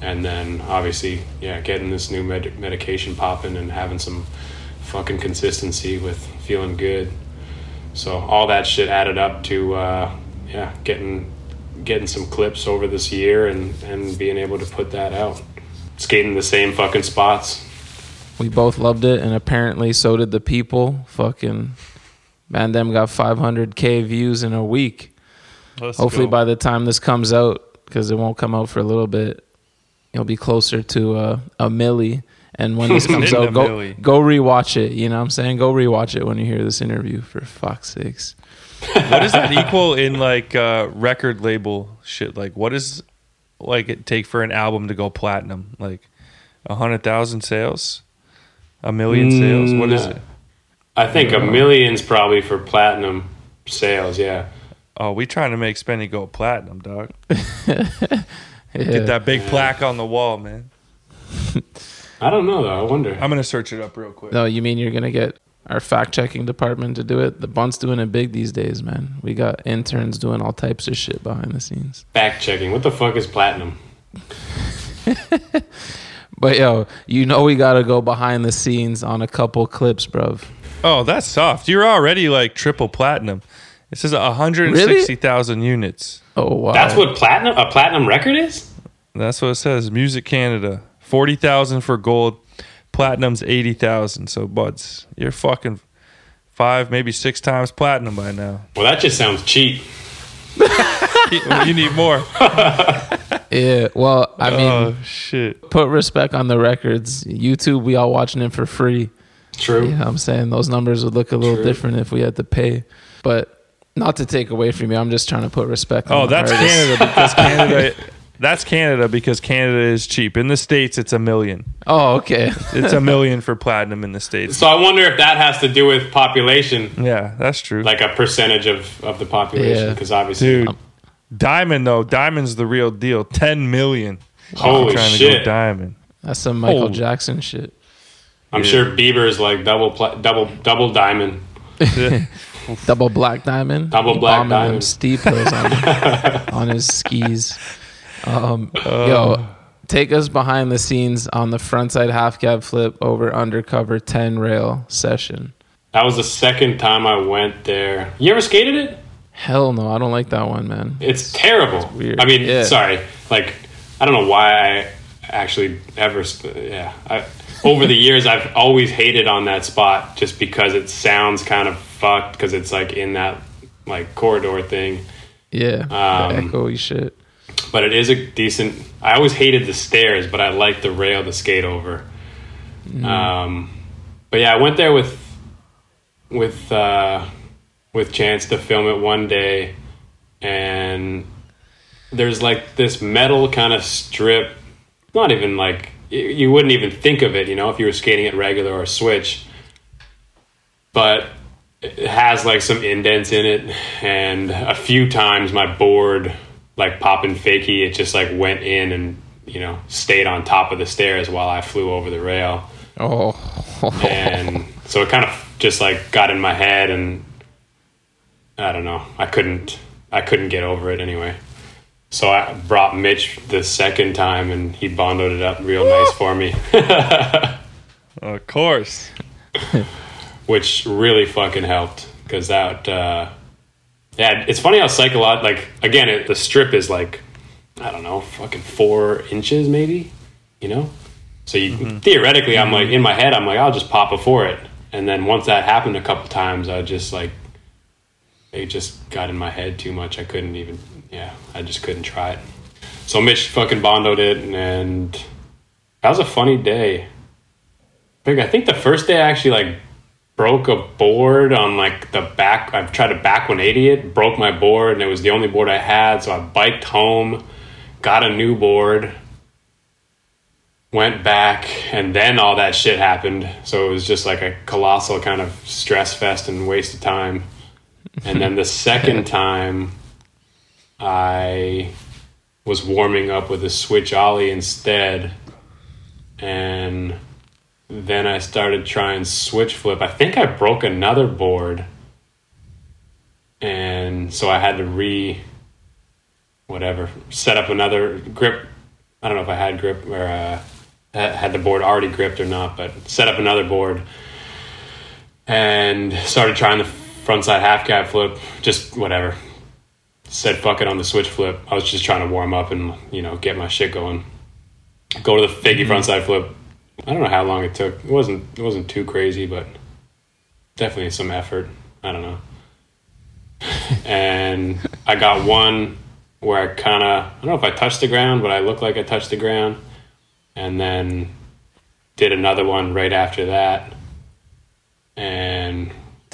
and then obviously yeah, getting this new med- medication popping and having some fucking consistency with feeling good. So all that shit added up to uh, yeah, getting getting some clips over this year and and being able to put that out. Skating the same fucking spots. We both loved it, and apparently so did the people. Fucking man, them got 500k views in a week. Let's Hopefully, go. by the time this comes out, because it won't come out for a little bit, it'll be closer to uh, a milli. And when this [LAUGHS] comes out, go milli. go rewatch it. You know what I'm saying? Go rewatch it when you hear this interview. For fuck's sakes. what does that equal in like uh, record label shit? Like, what does like it take for an album to go platinum? Like a hundred thousand sales, a million sales. What is Mm, it? I think a million's probably for platinum sales. Yeah. Oh, we trying to make Spenny go platinum, dog. [LAUGHS] Yeah. Get that big plaque on the wall, man. I don't know though. I wonder. I'm gonna search it up real quick. No, you mean you're gonna get our fact checking department to do it? The bunt's doing it big these days, man. We got interns doing all types of shit behind the scenes. Fact checking. What the fuck is platinum? [LAUGHS] But yo, you know we gotta go behind the scenes on a couple clips, bruv. Oh, that's soft. You're already like triple platinum. It says 160,000 units. Oh wow. That's what platinum a platinum record is. That's what it says. Music Canada, 40,000 for gold. Platinum's 80,000. So, buds, you're fucking five, maybe six times platinum by now. Well, that just sounds cheap. [LAUGHS] you need more. [LAUGHS] Yeah. Well, I mean, oh shit. put respect on the records. YouTube, we all watching it for free. True. You know what I'm saying? Those numbers would look a little True. different if we had to pay. But not to take away from you, I'm just trying to put respect on Oh, the that's artists. Canada because [LAUGHS] Canada. That's Canada because Canada is cheap. In the states, it's a million. Oh, okay. It's a [LAUGHS] million for platinum in the states. So I wonder if that has to do with population, Yeah, that's true. like a percentage of, of the population, Yeah. because obviously, Dude, Diamond though, Diamond's the real deal. Ten million. holy trying to shit! go Diamond. That's some Michael Oh. Jackson shit. I'm sure Bieber is like double, pla- double, double diamond. [LAUGHS] Double black diamond. Double black diamond. steep hills on, [LAUGHS] on his skis. Um, Uh. yo, take us behind the scenes on the frontside half cab flip over undercover 10 rail session. That was the second time I went there. You ever skated it? Hell no, I don't like that one, man. It's terrible. weird. I mean, Yeah. sorry, like I don't know why I actually ever. Yeah, I, over the years I've always hated on that spot just because it sounds kind of fucked because it's like in that like corridor thing. Yeah, Um, echoey shit. But it is a decent. I always hated the stairs, but I liked the rail to skate over. Um, but yeah, I went there with with uh, with chance to film it one day, and there's like this metal kind of strip. Not even like you wouldn't even think of it, you know, if you were skating at regular or switch. But it has like some indents in it, and a few times my board, like popping fakie, it just like went in and you know stayed on top of the stairs while I flew over the rail. Oh, and so it kind of just like got in my head and i don't know. I couldn't i couldn't get over it anyway so i brought mitch the second time and he bondoed it up real nice for me. [LAUGHS] Of course. [LAUGHS] which really fucking helped because that uh yeah it's funny how psychological like again it, the strip is like i don't know fucking four inches maybe you know? So you theoretically i'm like in my head i'm like i'll just pop before it. And then once that happened a couple times i just like it just got in my head too much. I couldn't even yeah i just couldn't try it so mitch fucking bondoed it and that was a funny day Big, I think the first day I actually like broke a board on like the back. I've tried to back 180 it, broke my board, and it was the only board I had. So I biked home, got a new board, went back, and then all that shit happened. So it was just like a colossal kind of stress fest and waste of time. And then the second [LAUGHS] time, I was warming up with a switch ollie instead, and then I started trying switch flip. I think I broke another board, and so I had to re whatever set up another grip. I don't know if I had grip or uh, had the board already gripped or not, but set up another board and started trying the frontside half cab flip. Just whatever. Said fuck it on the switch flip. I was just trying to warm up and you know get my shit going. Go to the figgy mm-hmm. frontside flip. I don't know how long it took. It wasn't it wasn't too crazy, but definitely some effort. I don't know. [LAUGHS] and I got one where I kind of I don't know if I touched the ground, but I looked like I touched the ground, and then did another one right after that, and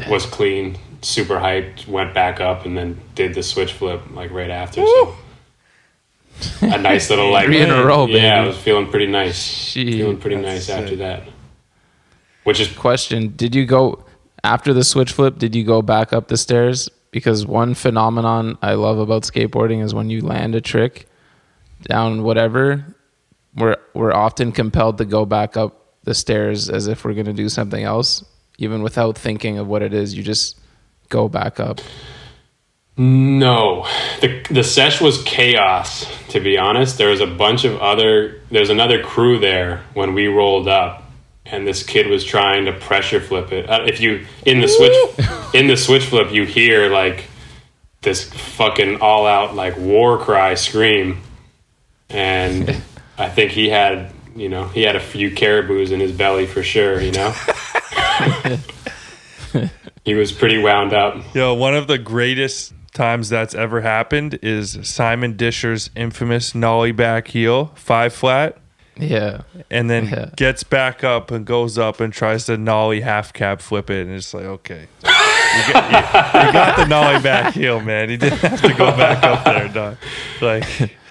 was clean, super hyped. Went back up and then did the switch flip like right after. So a nice little [LAUGHS] like Three in a row, Yeah, I was feeling pretty nice. Shit, feeling pretty that's nice after that. Which is question did you go after the switch flip did you go back up the stairs because one phenomenon i love about skateboarding is when you land a trick down whatever we're we're often compelled to go back up the stairs as if we're going to do something else even without thinking of what it is you just go back up No, the the sesh was chaos. To be honest, there was a bunch of other. There's another crew there when we rolled up, and this kid was trying to pressure flip it. Uh, If you in the switch [LAUGHS] in the switch flip, you hear like this fucking all out like war cry scream, and [LAUGHS] I think he had you know he had a few caribous in his belly for sure. You know. [LAUGHS] He was pretty wound up. Yo, one of the greatest times that's ever happened is Simon Disher's infamous nollie back heel, five flat, yeah and then Yeah. gets back up and goes up and tries to nollie half cab flip it. And it's like, okay. You got, you- you got the nollie back heel, man. He didn't have to go back up there, dog. Like,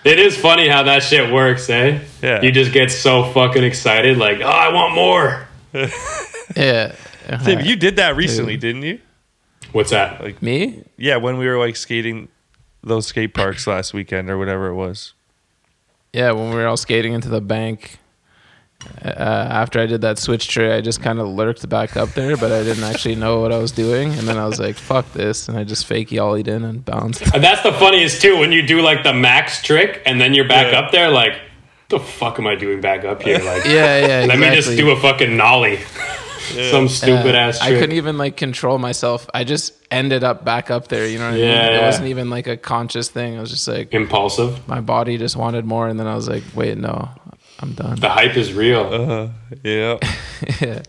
It is funny how that shit works, eh? Yeah. You just get so fucking excited, like, oh, I want more. yeah Tim, you did that recently, didn't you? What's that? Like me Yeah, when we were like skating those skate parks last weekend or whatever it was. Yeah, when we were all skating into the bank, uh, after I did that switch tray, I just kind of lurked back up there, but I didn't actually know what I was doing. And then I was like, "Fuck this!" and I just fake ollied in and bounced. And that's the funniest too when you do like the max trick and then you're back Yeah. up there, like, the fuck am I doing back up here? [LAUGHS] Like, Yeah, yeah. let me just do a fucking nollie. Some stupid Yeah, ass I couldn't even like control myself. I just ended up back up there. You know what I mean? Yeah, It wasn't even like a conscious thing. I was just like Impulsive. my body just wanted more, and then I was like, wait, no, I'm done. The hype is real. Uh, [LAUGHS] yeah.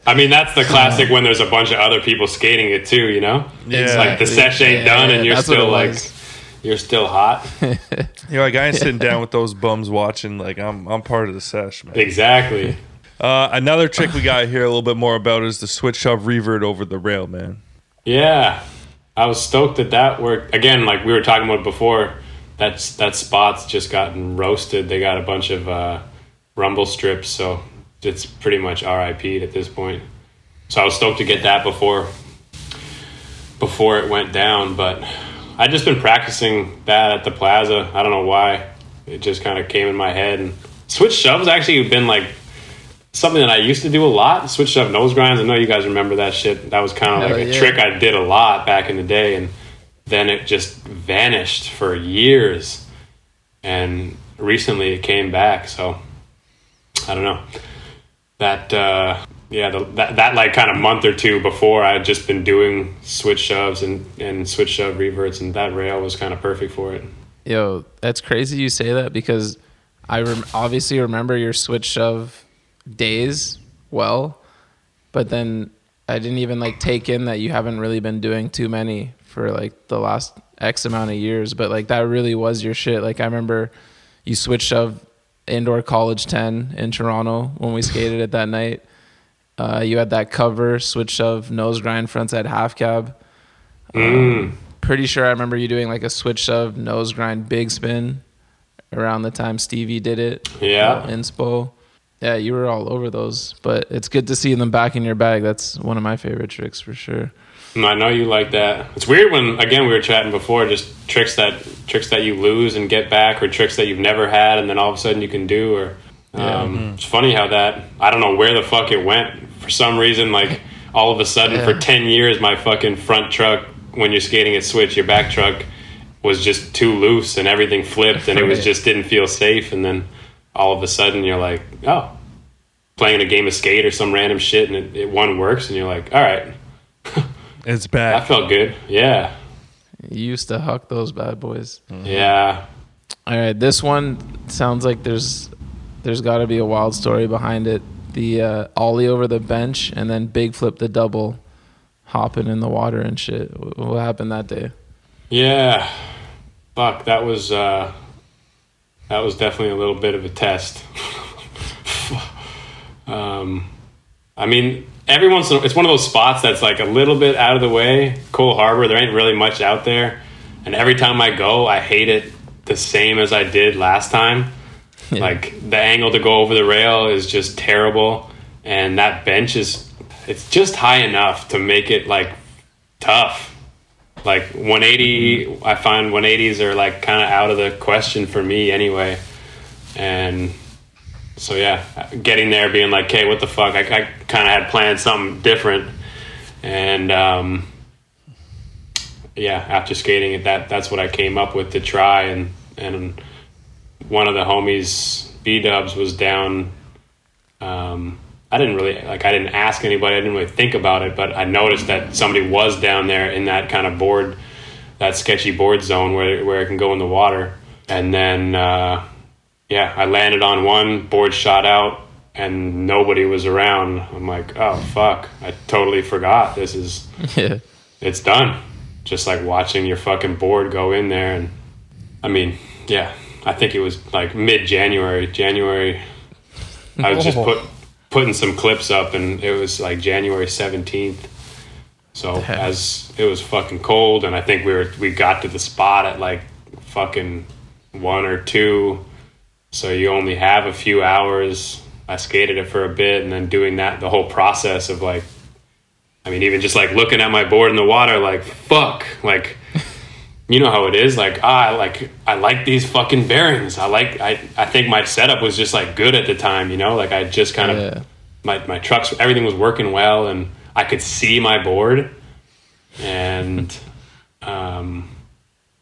I mean, that's the classic when there's a bunch of other people skating it too. You know, Yeah. like the sesh ain't Yeah, done, yeah, and you're still it like, was. you're still hot. [LAUGHS] You're like, I ain't sitting down with those bums watching. Like, I'm, I'm part of the sesh, man. exactly. Uh, another trick we got here a little bit more about is the switch shove revert over the rail, man. Yeah, I was stoked that that worked. Again, like we were talking about before, that's that spot's just gotten roasted. They got a bunch of uh, rumble strips, so it's pretty much RIP'd at this point. So I was stoked to get that before before it went down. But I just been practicing that at the plaza. I don't know why. It just kind of came in my head. And switch shoves actually been like something that I used to do a lot. Switch shove nose grinds. I know you guys remember that shit. That was kind of like a yeah. trick I did a lot back in the day, and then it just vanished for years. And recently it came back. So I don't know that. uh yeah, the, that, that like kind of month or two before, I had just been doing switch shoves and, and switch shove reverts, and that rail was kind of perfect for it. Yo, that's crazy you say that because I rem- obviously remember your switch shove days well, but then I didn't even like take in that you haven't really been doing too many for like the last X amount of years. But like that really was your shit. Like I remember you switch shove indoor college 10 in Toronto when we skated it that [LAUGHS] night. Uh, you had that cover switch shove nose grind frontside half cab. Mm. Pretty sure I remember you doing like a switch shove nose grind big spin around the time Stevie did it. Yeah. Inspo. Yeah, you were all over those, but it's good to see them back in your bag. That's one of my favorite tricks for sure. I know you like that. It's weird when again we were chatting before, just tricks that tricks that you lose and get back, or tricks that you've never had, and then all of a sudden you can do. Or um, it's funny how that I don't know where the fuck it went. For some reason, like all of a sudden Yeah. for ten years, my fucking front truck when you're skating at switch, your back truck was just too loose and everything flipped, and it was just didn't feel safe. And then all of a sudden you're like, oh, playing a game of skate or some random shit, and it, it one works, and you're like, all right. [LAUGHS] It's That I felt good. Yeah. You used to huck those bad boys. Yeah. All right, this one sounds like there's there's got to be a wild story behind it. The uh, ollie over the bench and then big flip the double, hopping in the water and shit. What happened that day? Yeah. Fuck, that was uh that was definitely a little bit of a test. [LAUGHS] um I mean, every once in a, it's one of those spots that's like a little bit out of the way. Cole Harbour, there ain't really much out there. And every time I go, I hate it the same as I did last time. Like the angle to go over the rail is just terrible, and that bench is it's just high enough to make it like tough. Like 180, I find 180s are like kind of out of the question for me anyway. And so yeah, getting there, being like, "Okay, what the fuck?" I, I kind of had planned something different, and um, yeah, after skating it, that that's what I came up with to try. And and one of the homies, B Dubs, was down. Um, I didn't really like. I didn't ask anybody. I didn't really think about it, but I noticed that somebody was down there in that kind of board, that sketchy board zone where where it can go in the water. And then, uh, yeah, I landed on one board, shot out, and nobody was around. I'm like, oh fuck! I totally forgot. This is [LAUGHS] yeah, it's done. Just like watching your fucking board go in there, and I mean, yeah, I think it was like mid January. January, I was just [LAUGHS] put putting some clips up, and it was like January seventeenth. So as it was fucking cold, and I think we were we got to the spot at like fucking one or two, so you only have a few hours. I skated it for a bit, and then doing that the whole process of like I mean, even just like looking at my board in the water, like fuck, like you know how it is. Like ah, I like I like these fucking bearings. I like I I think my setup was just like good at the time. You know, like I just kind of Yeah. my my trucks everything was working well, and I could see my board, and um,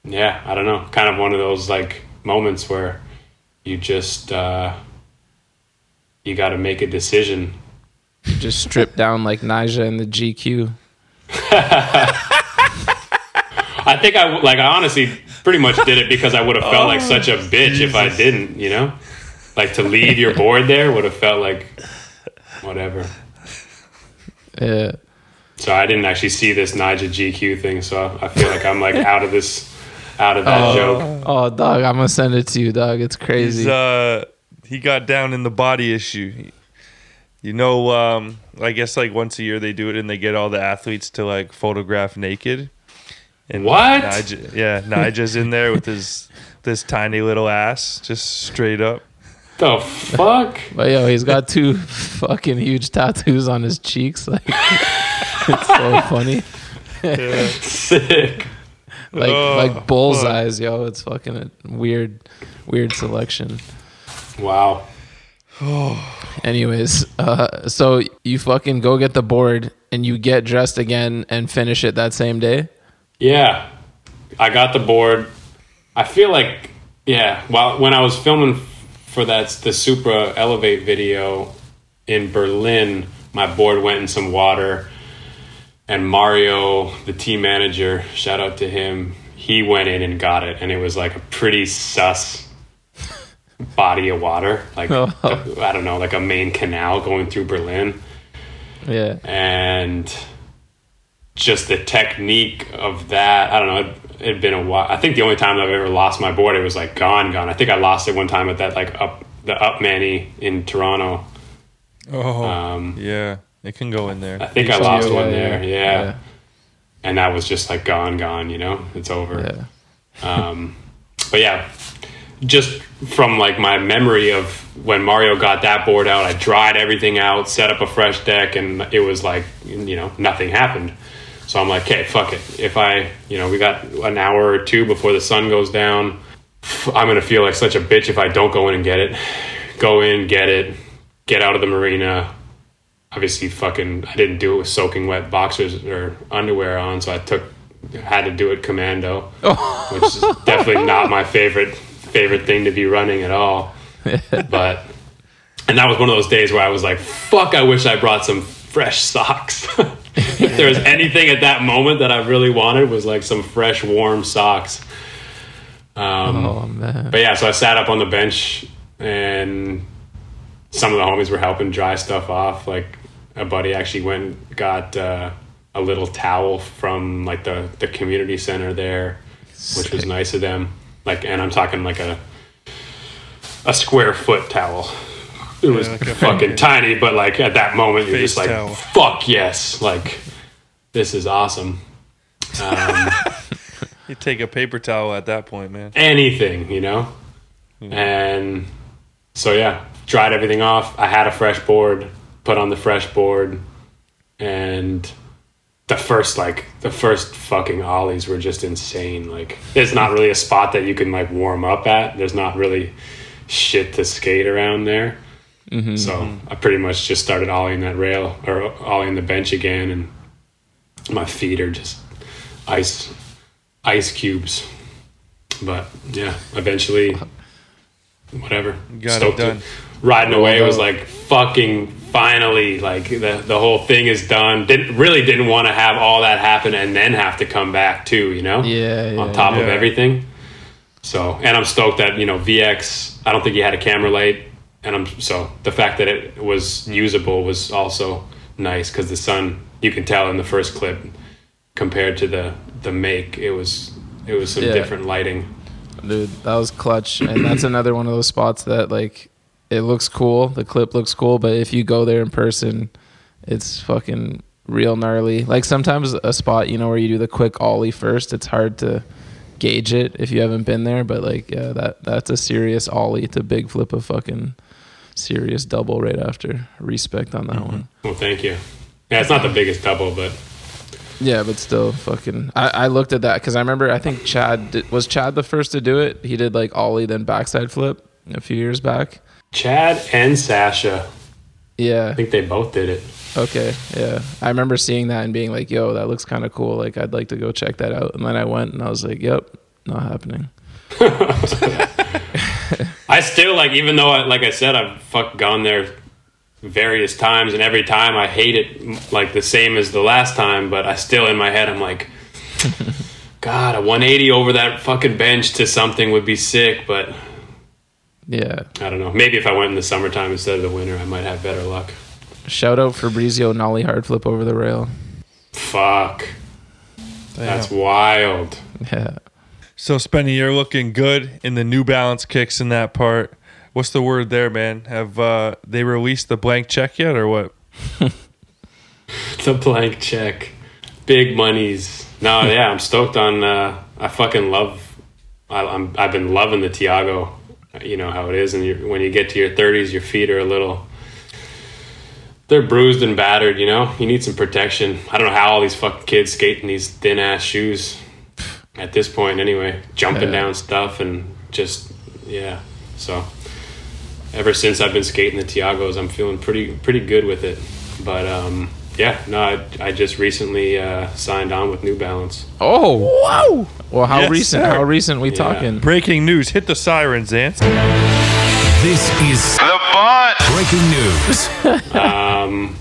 yeah, I don't know, kind of one of those like moments where you just uh, you got to make a decision Just strip down like Nyjah in the GQ. [LAUGHS] I think I w- like I honestly pretty much did it because I would have felt like such a bitch if I didn't, you know? Like to leave your board there would have felt like whatever. Yeah. So I didn't actually see this Nyjah GQ thing, so I feel like I'm like out of this out of that joke. Oh, dog, I'm gonna send it to you, dog. It's crazy. He's, uh, he got down in the body issue. You know, um, I guess like once a year they do it and they get all the athletes to like photograph naked. And What? Nige, yeah, Nigel's in there with his this tiny little ass, just straight up. The fuck? [LAUGHS] But yo, he's got two fucking huge tattoos on his cheeks. Like, [LAUGHS] it's so funny. Sick. Like Oh, like bullseyes, yo. It's fucking a weird, weird selection. Wow. [SIGHS] Anyways, uh, so you fucking go get the board and you get dressed again and finish it that same day. Yeah, I got the board. I feel like yeah. While when I was filming for that the Supra Elevate video in Berlin, my board went in some water, and Mario, the team manager, shout out to him. He went in and got it, and it was like a pretty sus body of water, like Oh. I don't know, like a main canal going through Berlin Yeah. and just the technique of that. I don't know. It had been a while. I think the only time I've ever lost my board, it was like gone, gone. I think I lost it one time at that like up the up Manny in Toronto. Oh, Um, yeah, it can go in there. I think I lost one there. Yeah. yeah. and that was just like gone, gone. You know, it's over. Yeah. Um, but yeah, just from like my memory of when Mario got that board out, I dried everything out, set up a fresh deck, and it was like you know nothing happened. So I'm like, okay, fuck it. If I, you know, we got an hour or two before the sun goes down, I'm gonna feel like such a bitch if I don't go in and get it. Go in, get it, get out of the marina. Obviously, fucking, I didn't do it with soaking wet boxers or underwear on, so I took, had to do it commando, [LAUGHS] which is definitely not my favorite favorite thing to be running at all. [LAUGHS] But, and that was one of those days where I was like, fuck, I wish I brought some fresh socks. [LAUGHS] if there was anything at that moment that I really wanted was like some fresh, warm socks. Um, Oh man. but yeah, so I sat up on the bench and some of the homies were helping dry stuff off. Like a buddy actually went and got uh, a little towel from like the, the community center there, which was nice of them. Like, and I'm talking like a a square foot towel. It was like fucking tiny, but like at that moment you're just like, towel. fuck yes, like this is awesome. Um, [LAUGHS] You take a paper towel at that point, man. anything, you know? And so, yeah, dried everything off. I had a fresh board, put on the fresh board, and the first, like, the first fucking ollies were just insane. Like, it's not really a spot that you can, like, warm up at. There's not really shit to skate around there. Mm-hmm. So I pretty much just started ollieing that rail or ollieing the bench again, and my feet are just ice ice cubes. But yeah, eventually, whatever. got it Stoked done. Riding away was out. like fucking finally like the the whole thing is done. Didn't really didn't want to have all that happen and then have to come back too. You know, Yeah, on yeah, top of everything. So and I'm stoked that you know VX. I don't think he had a camera light, and I'm so the fact that it was usable was also nice because the sun you can tell in the first clip compared to the the make it was it was some Yeah. different lighting. dude that was clutch and that's another one of those spots that like it looks cool the clip looks cool but if you go there in person it's fucking real gnarly like sometimes a spot you know where you do the quick ollie first it's hard to gauge it if you haven't been there but like yeah that that's a serious ollie to big flip a fucking serious double right after respect on that mm-hmm. one Well, thank you. Yeah, it's not the biggest double, but Yeah, but still, fucking. I, I looked at that because I remember. I think Chad did, was Chad the first to do it. He did like ollie then backside flip a few years back. Chad and Sasha, Yeah. I think they both did it. Okay. Yeah. I remember seeing that and being like, "Yo, that looks kind of cool. Like, I'd like to go check that out." And then I went and I was like, "Yep, not happening." [LAUGHS] [LAUGHS] I still like, even though, I, like I said, I've fuck gone there various times, and every time I hate it like the same as the last time. But I still in my head I'm like, [LAUGHS] God, a 180 over that fucking bench to something would be sick. But Yeah. I don't know. Maybe if I went in the summertime instead of the winter, I might have better luck. Shout out Fabrizio Nolly hard flip over the rail. Fuck, that's wild. Yeah. So Spenny, you're looking good in the New Balance kicks in that part. What's the word there, man? Have uh, they released the blank check yet, or what? [LAUGHS] The blank check, big monies. No, [LAUGHS] yeah, I'm stoked on. Uh, I fucking love. I, I'm. I've been loving the Tiago. You know how it is, and when you get to your 30s, your feet are a little. They're bruised and battered. You know, you need some protection. I don't know how all these fucking kids skate in these thin ass shoes. At this point, anyway, jumping Yeah. down stuff and just yeah. So, ever since I've been skating the Tiagos, I'm feeling pretty pretty good with it. But um, yeah, no, I, I just recently uh, signed on with New Balance. Oh. Wow. Well, how Yes, recent? sir. How recent we talking? Breaking news! Hit the sirens, Zance. This is the bunt. Breaking news. [LAUGHS] Um,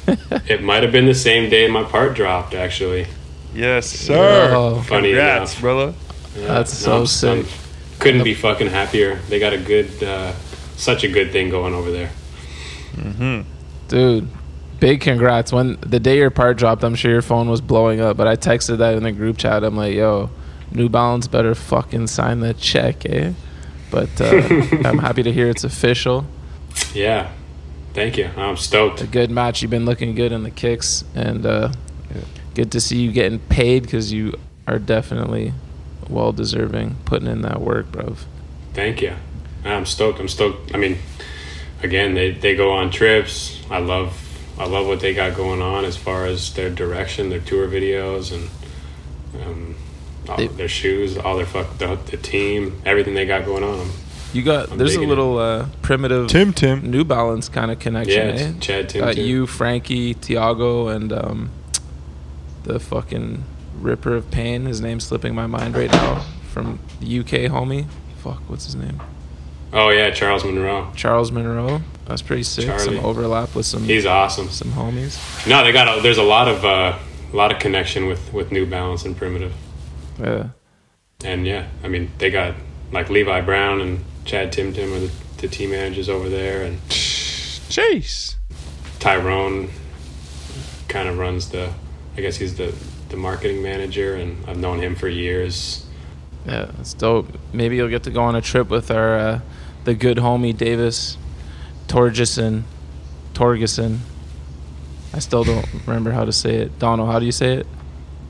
it might have been the same day my part dropped, actually. Yes, sir. Oh, Funny Congrats, enough. brother. that's so I'm- sick. I'm- couldn't be fucking happier. They got a good, uh, such a good thing going over there. Hmm. Dude, big congrats. When the day your part dropped, I'm sure your phone was blowing up, but I texted that in the group chat. I'm like, yo, New Balance better fucking sign the check, eh? But uh, [LAUGHS] I'm happy to hear it's official. Yeah, thank you. I'm stoked. A good match. You've been looking good in the kicks, and uh, good to see you getting paid because you are definitely well deserving putting in that work, bro. Thank you. I'm stoked. I'm stoked. I mean, again, they, they go on trips. I love I love what they got going on as far as their direction, their tour videos, and um, all They- their shoes, all their fuck the, the team, everything they got going on. You got I'm there's a little uh, primitive Tim, Tim. New Balance kind of connection, Yeah, eh? Chad Tim Got Tim. you, Frankie, Tiago, and um, the fucking Ripper of Pain. His name's slipping my mind right now. From the UK, homie. Fuck, what's his name? Oh yeah, Charles Monroe. Charles Monroe. That's pretty sick. Charlie. Some overlap with some He's awesome. some homies. No, they got a, there's a lot of uh, a lot of connection with with New Balance and Primitive, Yeah. and yeah, I mean they got like Levi Brown and Chad Tim Tim are the, the team managers over there, and Chase. Tyrone kind of runs the, I guess he's the the marketing manager, and I've known him for years. Yeah, that's dope. Maybe you'll get to go on a trip with our uh, the good homie Davis Torgeson. Torgeson. I still don't remember how to say it. Donald, how do you say it? [LAUGHS]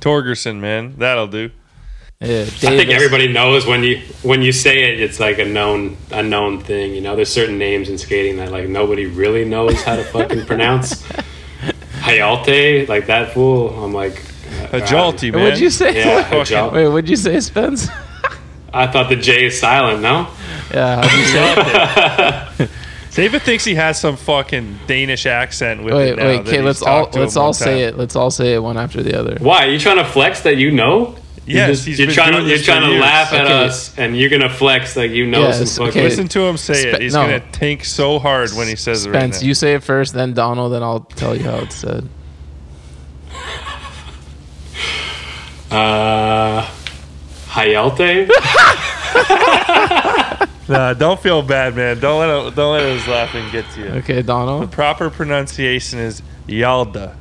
Torgerson, man. That'll do. Yeah, Davis. I think everybody knows when you when you say it, it's like a known a known thing. You know, there's certain names in skating that like nobody really knows how to fucking pronounce. [LAUGHS] Hayalte, like that fool. I'm like, uh, A jolty, man. What'd you say? Yeah, Hayalte. Wait, what'd you say, Spence? I thought the J is silent. No, yeah, how'd you say it? [LAUGHS] David thinks he has some fucking Danish accent with Wait, it now wait, that okay, let's all let's all one say time. it. Let's all say it one after the other. why are you trying to flex that you know? Yes, you're, just- he's you're been trying to you're trying to years. laugh at Okay. us, and you're gonna flex like you know Yes, some fucking. okay. Listen to him say Spe- it. He's no. gonna tank so hard when he says it right Spence, now. you say it first, then Donald, then I'll tell you how it's said. Uh, Hayalte. [LAUGHS] Nah, don't feel bad, man. Don't let it, don't let his laughing get to you. Okay, Donald. The proper pronunciation is Yalda.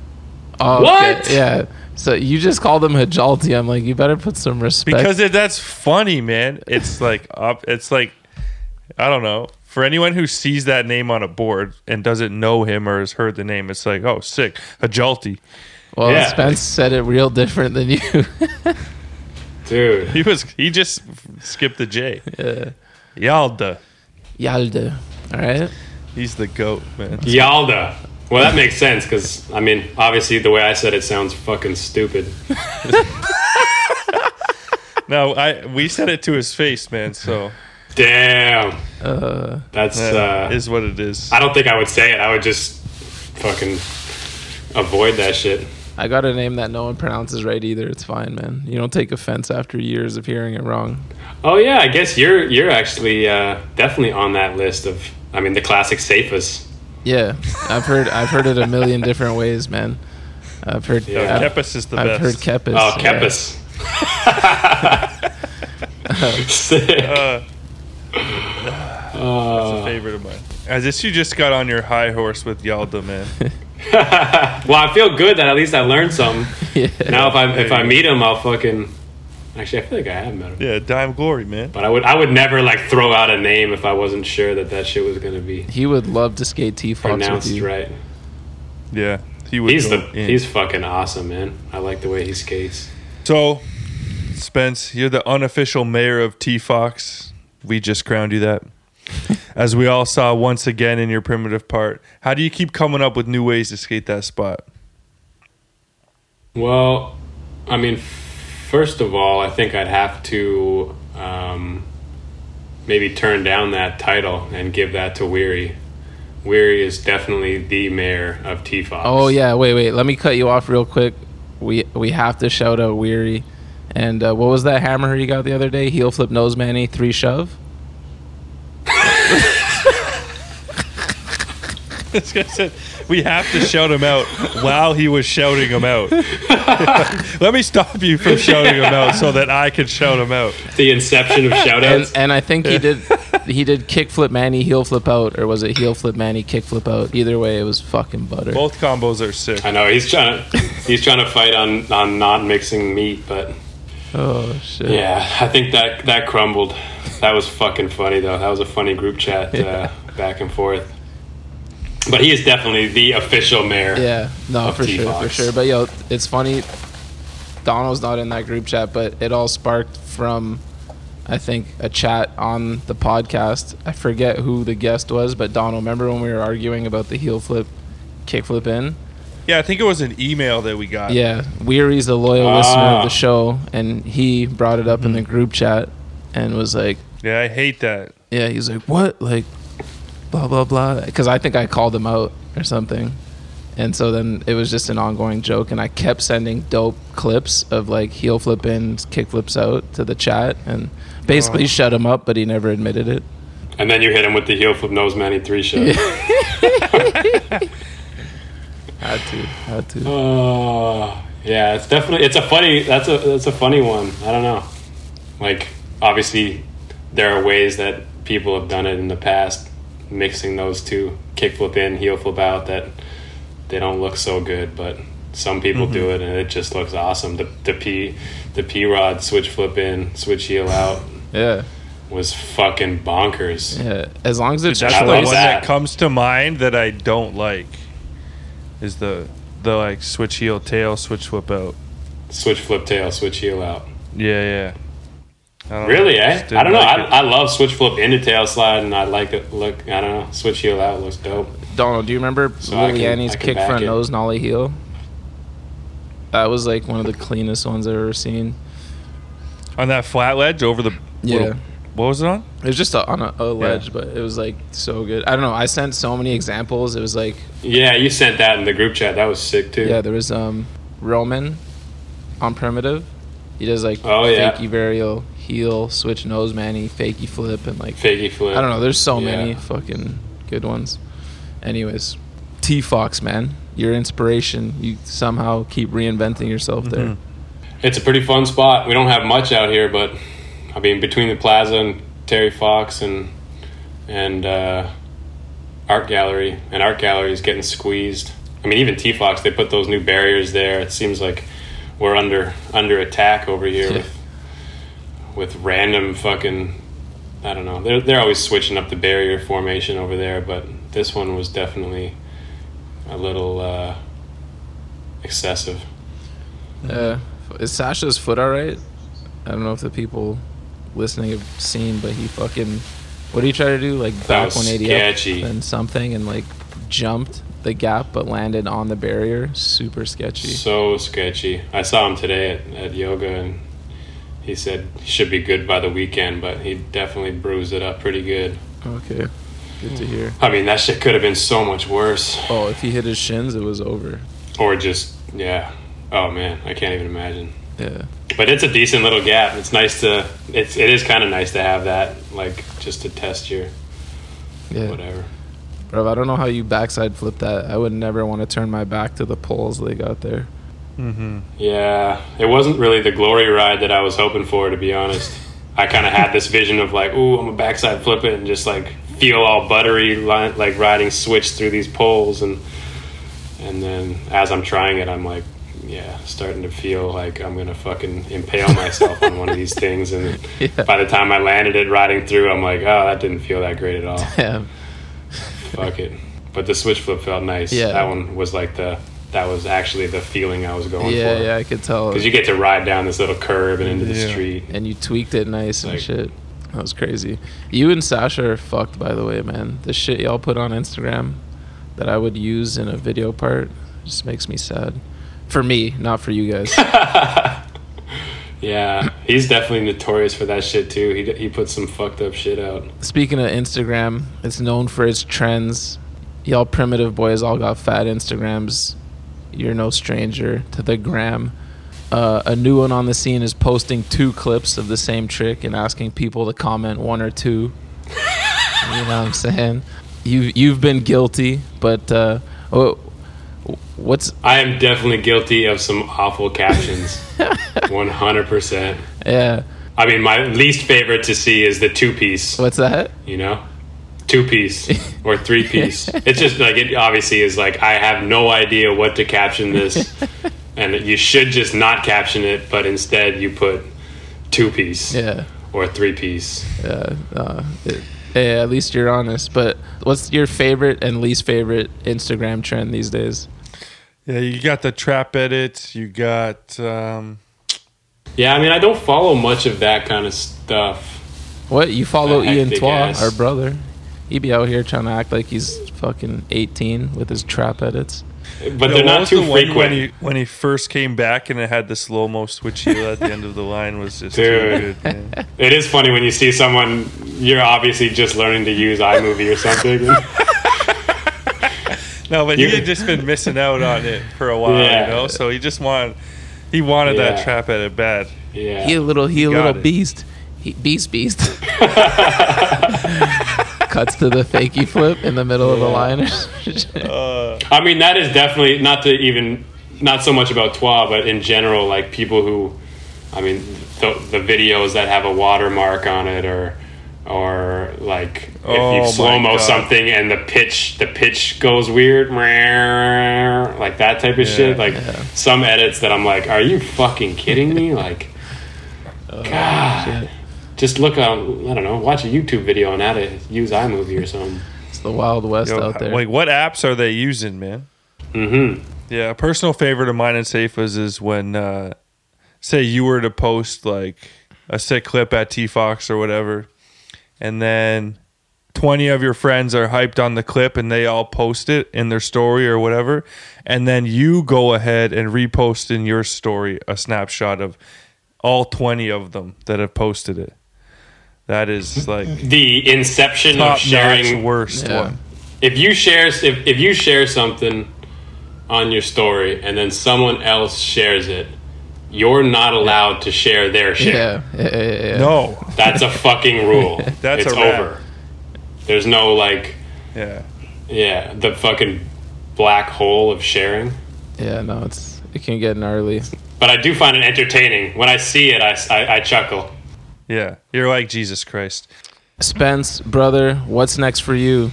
Oh, What? Okay. Yeah. So you just called him Hajalti. I'm like, you better put some respect. Because it, that's funny, man. It's like up. It's like I don't know. For anyone who sees that name on a board and doesn't know him or has heard the name, it's like, oh, sick, Hajalti. well, Yeah. Spence said it real different than you. [LAUGHS] Dude, He was he just skipped the J. yeah. Yalda. Yalde. All right. He's the goat, man. Yalda. Well, that makes sense because I mean, obviously, the way I said it sounds fucking stupid. [LAUGHS] No, I we said it to his face, man. So Damn, Uh, that's. uh, Uh, is what it is. I don't think I would say it. I would just fucking avoid that shit. I got a name that no one pronounces right either. It's fine, man. You don't take offense after years of hearing it wrong. Oh yeah, I guess you're you're actually uh, definitely on that list of. I mean, the classic Safus. Yeah, I've heard I've heard it a million different ways, man. I've heard Yeah. I've, Kepis is the I've heard. Kepis. Oh, yeah. Kepis. [LAUGHS] Sick. Uh, That's a favorite of mine. As if you just got on your high horse with Yalda, man. [LAUGHS] well, I feel good that at least I learned something. [LAUGHS] Yeah. Now, if I if I meet him, I'll fucking. Actually, I feel like I have met him. Yeah, Dime Glory, man. But I would I would never like throw out a name if I wasn't sure that that shit was gonna be He would love to skate T Fox with pronounced you. right. Yeah, he would. He's the in. he's fucking awesome, man. I like the way he skates. So, Spence, you're the unofficial mayor of T Fox. We just crowned you that. [LAUGHS] As we all saw once again in your primitive part. How do you keep coming up with new ways to skate that spot? Well, I mean, first of all, I think I'd have to um, maybe turn down that title and give that to Weary. Weary is definitely the mayor of T Fox. Oh yeah, wait, wait. Let me cut you off real quick. We we have to shout out Weary. And uh, what was that hammer he got the other day? Heel flip nose manny three shove. This guy said we have to shout him out while he was shouting him out. [LAUGHS] Let me stop you from shouting him out so that I can shout him out. The inception of And shoutouts. and I think he did he did kick flip manny heel flip out or was it heel flip manny kick flip out? Either way, it was fucking butter. Both combos are sick. I know he's trying to he's trying to fight on on not mixing meat, but Oh shit. yeah, I think that that crumbled. That was fucking funny though. That was a funny group chat uh, [LAUGHS] back and forth. But he is definitely the official mayor. Yeah, no, of for sure, for T-Fox. sure. But yo, it's funny. Donald's not in that group chat, but it all sparked from, I think, a chat on the podcast. I forget who the guest was, but Donald, remember when we were arguing about the heel flip, kick flip in? Yeah, I think it was an email that we got. Yeah, Weary's a loyal listener Ah. of the show, and he brought it up in the group chat and was like, Yeah, I hate that. yeah, he's like, what? Like, blah, blah, blah. Because I think I called him out or something. And so then it was just an ongoing joke. And I kept sending dope clips of like heel flip ins, kick flips out to the chat and basically oh. shut him up, but he never admitted it. And then you hit him with the heel flip nose manny three shot. [LAUGHS] Had to, had to. Oh, yeah, it's definitely it's a funny that's a that's a funny one. I don't know. Like obviously there are ways that people have done it in the past mixing those two kick flip in, heel flip out that they don't look so good, but some people do mm-hmm. it and it just looks awesome. The the P the P rod switch flip in, switch heel out Yeah. was fucking bonkers. Yeah. As long as it's That's the one that. that comes to mind that I don't like. Is the the like switch heel tail switch flip out. Switch flip tail, switch heel out. Yeah, yeah. I don't Really, know, eh? just I don't know. didn't I, I love switch flip into tail slide, and I like it. Look, I don't know. Switch heel out looks dope. Donald, do you remember So I can- Liliani's kick front it. nose nollie heel? That was like one of the cleanest ones I've ever seen. on that flat ledge over the Yeah. little- what was it on? It was just a, on a, a ledge, but it was like so good. I don't know. I sent so many examples. It was like, Yeah, you sent that in the group chat. That was sick too. yeah, there was um Roman on primitive. He does like Oh, yeah. fakey varial heel switch nose manny fakey flip and like Fakey flip. I don't know. There's so Yeah. many fucking good ones. Anyways, T Fox man, your inspiration. You somehow keep reinventing yourself there. Mm-hmm. It's a pretty fun spot. We don't have much out here, but I mean, between the plaza and Terry Fox and and uh, art gallery, and art gallery is getting squeezed. I mean, even T Fox, they put those new barriers there. It seems like we're under under attack over here Yeah. with with random fucking. I don't know. They're they're always switching up the barrier formation over there, but this one was definitely a little uh, excessive. Uh, is Sasha's foot all right? I don't know if the people listening have seen, but he fucking what did he try to do? Like back 180 sketchy. up and something, and like jumped the gap but landed on the barrier. Super sketchy. So sketchy. I saw him today at, at yoga, and he said should be good by the weekend, but he definitely bruised it up pretty good. Okay, good to hear. I mean, that shit could have been so much worse, Oh, if he hit his shins, it was over. or just yeah. Oh man, I can't even imagine. Yeah. But it's a decent little gap. It's nice to. It's it is kind of nice to have that, like just to test your Yeah. whatever. Bro, I don't know how you backside flip that. I would never want to turn my back to the poles they got there. Mm-hmm. Yeah, it wasn't really the glory ride that I was hoping for, to be honest. I kind of had this vision of like, ooh, I'm a backside flip it and just like feel all buttery, like riding switch through these poles, and and then as I'm trying it, I'm like, yeah, starting to feel like I'm gonna fucking impale myself on one of these things, and [LAUGHS] Yeah. by the time I landed it riding through, I'm like, oh, that didn't feel that great at all. Damn. Fuck it. But the switch flip felt nice. Yeah. That one was like the that was actually the feeling I was going Yeah, for. yeah, yeah, I could tell. Because you get to ride down this little curve and into the Yeah. street. and you tweaked it nice and shit. That was crazy. You and Sasha are fucked, by the way, man. The shit y'all put on Instagram that I would use in a video part just makes me sad. For me, not for you guys. [LAUGHS] Yeah, he's definitely notorious for that shit too. He he puts some fucked up shit out. Speaking of Instagram, it's known for its trends. Y'all primitive boys all got fat Instagrams. You're no stranger to the gram. Uh, a new one on the scene is posting two clips of the same trick and asking people to comment one or two. [LAUGHS] you know what I'm saying? You you've been guilty, but uh, what's I am definitely guilty of some awful captions. [LAUGHS] One hundred percent. yeah? I mean, my least favorite to see is the two piece. What's that? You know, two piece or three piece. [LAUGHS] It's just like it obviously is like I have no idea what to caption this, [LAUGHS] and you should just not caption it, but instead you put two piece Yeah. or three piece. Yeah, uh, it, yeah, at least you're honest. But what's your favorite and least favorite Instagram trend these days? Yeah, you got the trap edits. You got um, Yeah, I mean, I don't follow much of that kind of stuff. What you follow The Ian hectic Twa, our brother? He be out here trying to act like he's fucking 18 with his trap edits. But they're what not too the frequent. when he when he first came back and it had the slow mo switch heel at the end of the line was just Dude. too good. [LAUGHS] It is funny when you see someone you're obviously just learning to use iMovie or something. [LAUGHS] No, but You- he had just been missing out on it for a while, Yeah. you know. So he just wanted he wanted Yeah. that trap edit bad. yeah. He a little, he a little it. beast. He beast beast. [LAUGHS] Cuts to the fakey flip in the middle of the line. Uh. I mean, that is definitely not to even not so much about Twa, but in general, like people who, I mean, the, the videos that have a watermark on it, or or like Oh if my you slow mo something and the pitch the pitch goes weird, [LAUGHS] like that type of shit. Like some edits that I'm like, are you fucking kidding me? Like, [LAUGHS] oh, God. Just look on, I don't know, watch a YouTube video on how to use iMovie or something. it's the Wild West Yo, out there. Like what apps are they using, man? Mm-hmm. Yeah, a personal favorite of mine and Safe's is when uh say you were to post like a sick clip at T Fox or whatever, and then twenty of your friends are hyped on the clip and they all post it in their story or whatever, and then you go ahead and repost in your story a snapshot of all twenty of them that have posted it. That is like The inception of sharing notch worst Yeah. one. if you share if, if you share something on your story and then someone else shares it you're not allowed to share their share yeah, yeah, yeah, yeah. No. that's a fucking [LAUGHS] rule That's it's a over there's no like Yeah. yeah the fucking black hole of sharing Yeah, no, it's it can get gnarly. but i do find it entertaining when i see it i, I, I chuckle Yeah. You're like Jesus Christ. Spence, brother, what's next for you?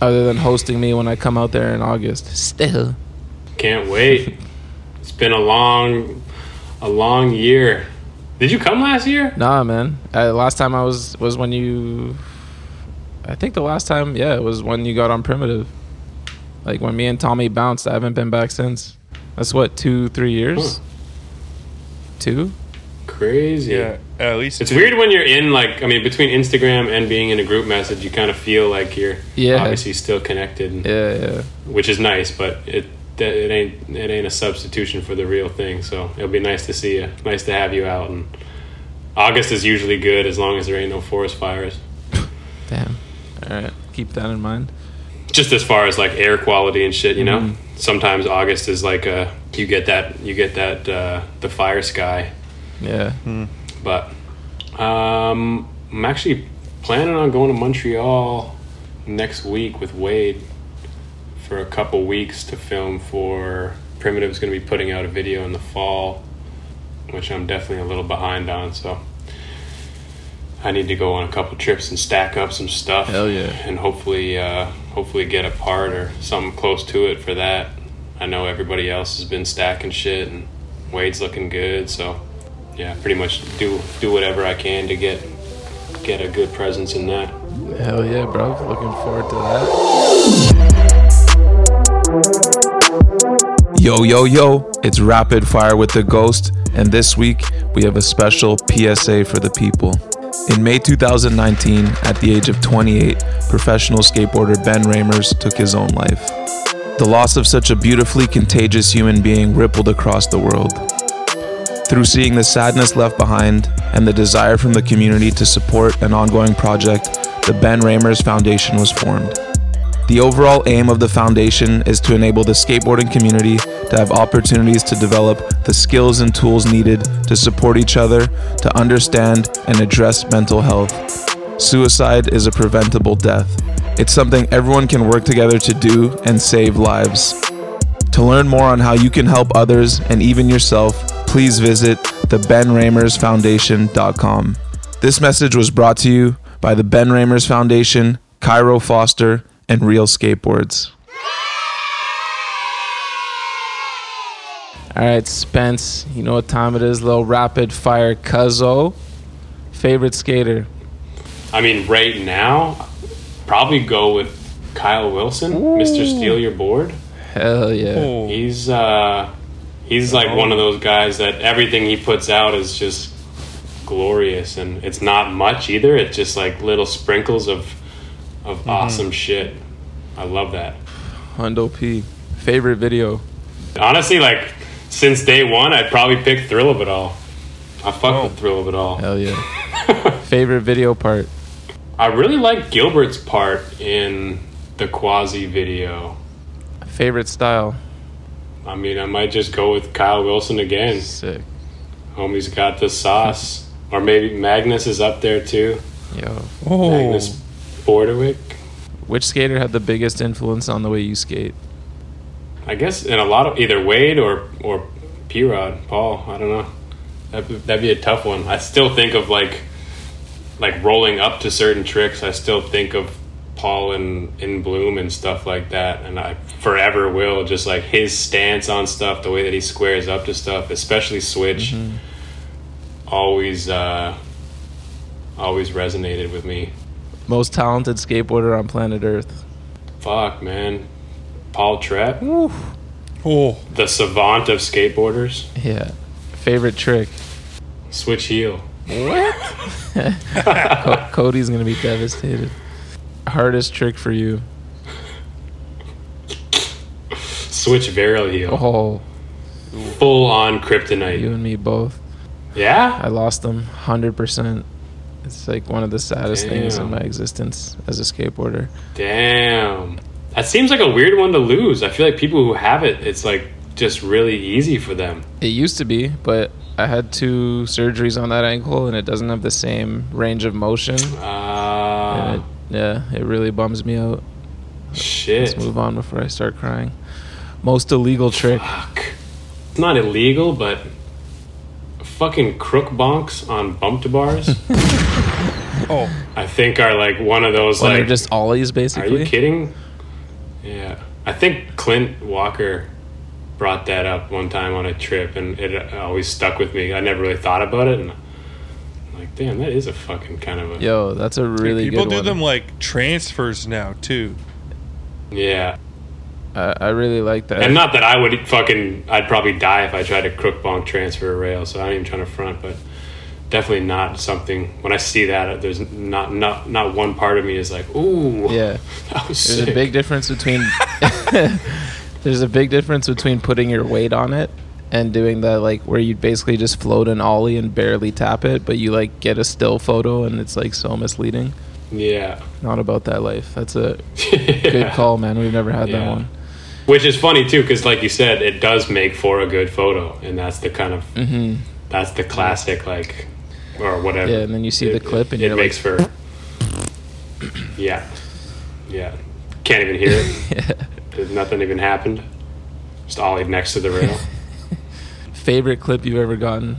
Other than hosting me when I come out there in August. Still. can't wait [LAUGHS] it's been a long a long year did you come last year Nah, man. Uh, last time I was was when you. I think the last time, yeah, it was when you got on primitive. Like when me and Tommy bounced. I haven't been back since. That's what two, three years. Huh. Two. Crazy Yeah. At least It's weird when you're in like I mean between Instagram and being in a group message, you kind of feel like you're Yeah. obviously still connected, Yeah, yeah. which is nice. But it it ain't it ain't a substitution for the real thing. So it'll be nice to see you, nice to have you out. And August is usually good as long as there ain't no forest fires. [LAUGHS] Damn. All right, keep that in mind. Just as far as like air quality and shit, you know. Sometimes August is like uh you get that you get that uh, the fire sky Yeah. But um, I'm actually planning on going to Montreal next week with Wade for a couple weeks to film for Primitive's going to be putting out a video in the fall, which I'm definitely a little behind on. So I need to go on a couple trips and stack up some stuff. Hell yeah. And hopefully, uh, hopefully get a part or something close to it for that. I know everybody else has been stacking shit, and Wade's looking good. So yeah, pretty much do do whatever I can to get get a good presence in that. Hell yeah, bro. Looking forward to that. Yo, yo, yo, it's Rapid Fire with the Ghost, and this week we have a special PSA for the people. In May 2019, at the age of 28, professional skateboarder Ben Raemers took his own life. The loss of such a beautifully contagious human being rippled across the world. Through seeing the sadness left behind and the desire from the community to support an ongoing project, the Ben Raemers Foundation was formed. The overall aim of the foundation is to enable the skateboarding community to have opportunities to develop the skills and tools needed to support each other, to understand and address mental health. Suicide is a preventable death. It's something everyone can work together to do and save lives. To learn more on how you can help others and even yourself, please visit thebenraemersfoundation.com. This message was brought to you by the Ben Raemers Foundation, Cairo Foster, and Real Skateboards. All right, Spence. You know what time it is? Little rapid fire cuzzo. Favorite skater? I mean, right now, probably go with Kyle Wilson, Mr. Steal Your Board. Hell yeah. Oh, He's uh, he's like oh. one of those guys that everything he puts out is just glorious, and it's not much either. It's just like little sprinkles of of mm-hmm. awesome shit. I love that. Hundo P. Favorite video? Honestly, like since day one, I'd probably pick Thrill of It All. I fuck with oh. Thrill of It All. Hell yeah. [LAUGHS] Favorite video part? I really like Gilbert's part in the Quasi video. Favorite style? I mean, I might just go with Kyle Wilson again. Sick. Homie's got the sauce. Or maybe Magnus is up there too. Yo. oh. Magnus Bordewick. Which skater had the biggest influence on the way you skate? I guess in a lot of either Wade or or P Rod, Paul. I don't know. That'd, that'd be a tough one. I still think of like like rolling up to certain tricks. I still think of Paul and in Bloom and stuff like that, and I forever will. Just like his stance on stuff, the way that he squares up to stuff, especially switch, always uh, always resonated with me. Most talented skateboarder on planet Earth? Fuck, man. Paul Trepp, Oh, the savant of skateboarders. Yeah. Favorite trick? Switch heel. [LAUGHS] [LAUGHS] Co- Cody's gonna be devastated. Hardest trick for you? Switch varial heel. Oh, Full on kryptonite. you and me both. yeah? I lost them hundred percent. It's like one of the saddest things in my existence as a skateboarder. Damn. That seems like a weird one to lose. I feel like people who have it, it's like just really easy for them. It used to be, but I had two surgeries on that ankle, and it doesn't have the same range of motion. Uh, yeah, it really bums me out. shit. Let's move on before I start crying. Most illegal trick. Fuck. It's not illegal, but fucking crook bonks on bumped bars, [LAUGHS] oh, I think are like one of those When like. they're just ollies, basically. Are you kidding? Yeah. I think Clint Walker brought that up one time on a trip and it always stuck with me. I never really thought about it and I'm like, damn, that is a fucking kind of a Yo, that's a really people good do one. them like transfers now too. Yeah. I, I really like that. And not that I would fucking I'd probably die if I tried to crook bonk transfer a rail, so I ain't even trying to front, but definitely not something when I see that uh, there's not not not one part of me is like, ooh yeah. [LAUGHS] that was There's sick. a big difference between [LAUGHS] [LAUGHS] There's a big difference between putting your weight on it and doing that like where you basically just float an ollie and barely tap it, but you like get a still photo and it's like so misleading. Yeah. Not about that life. That's a [LAUGHS] good call, man. We've never had that one. Which is funny too, because like you said, it does make for a good photo, and that's the kind of hmm that's the classic like or whatever. Yeah, and then you see the clip and it you're makes like, for yeah. yeah, can't even hear it. [LAUGHS] There's Nothing even happened. Just ollied next to the rail. Favorite clip you've ever gotten?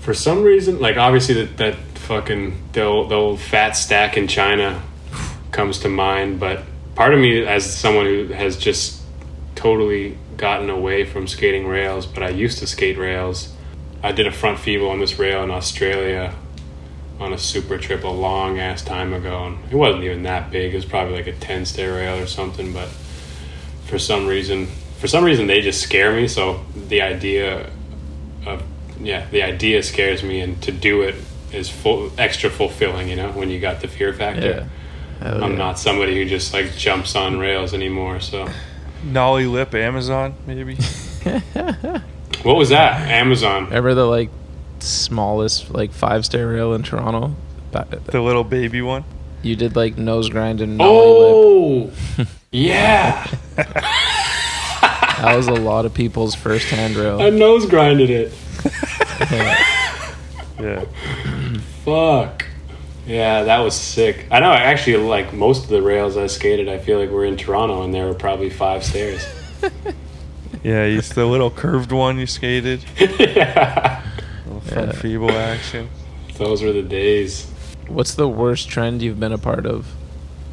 For some reason, like obviously that, that fucking the old, the old fat stack in China comes to mind, but part of me, as someone who has just totally gotten away from skating rails, but I used to skate rails. I did a front feeble on this rail in Australia on a super trip a long ass time ago, and it wasn't even that big. It was probably like a ten stair rail or something, but for some reason, for some reason, they just scare me. So the idea of yeah, the idea scares me, and to do it is full extra fulfilling. You know, when you got the fear factor. Hell I'm yeah. not somebody who just like jumps on rails anymore. So, Nollie Lip Amazon, maybe. [LAUGHS] what was that? Amazon. Remember the like smallest like five stair rail in Toronto? The little baby one. You did like nose grind and nollie lip. Oh, [LAUGHS] yeah. [LAUGHS] That was a lot of people's first handrail. I nose grinded it. [LAUGHS] Yeah. Fuck. Yeah, that was sick. I know. I actually like most of the rails I skated. I feel like were in Toronto, and there were probably five stairs. [LAUGHS] Yeah, it's the little curved one you skated. [LAUGHS] yeah, Little front feeble action. those were the days. What's the worst trend you've been a part of?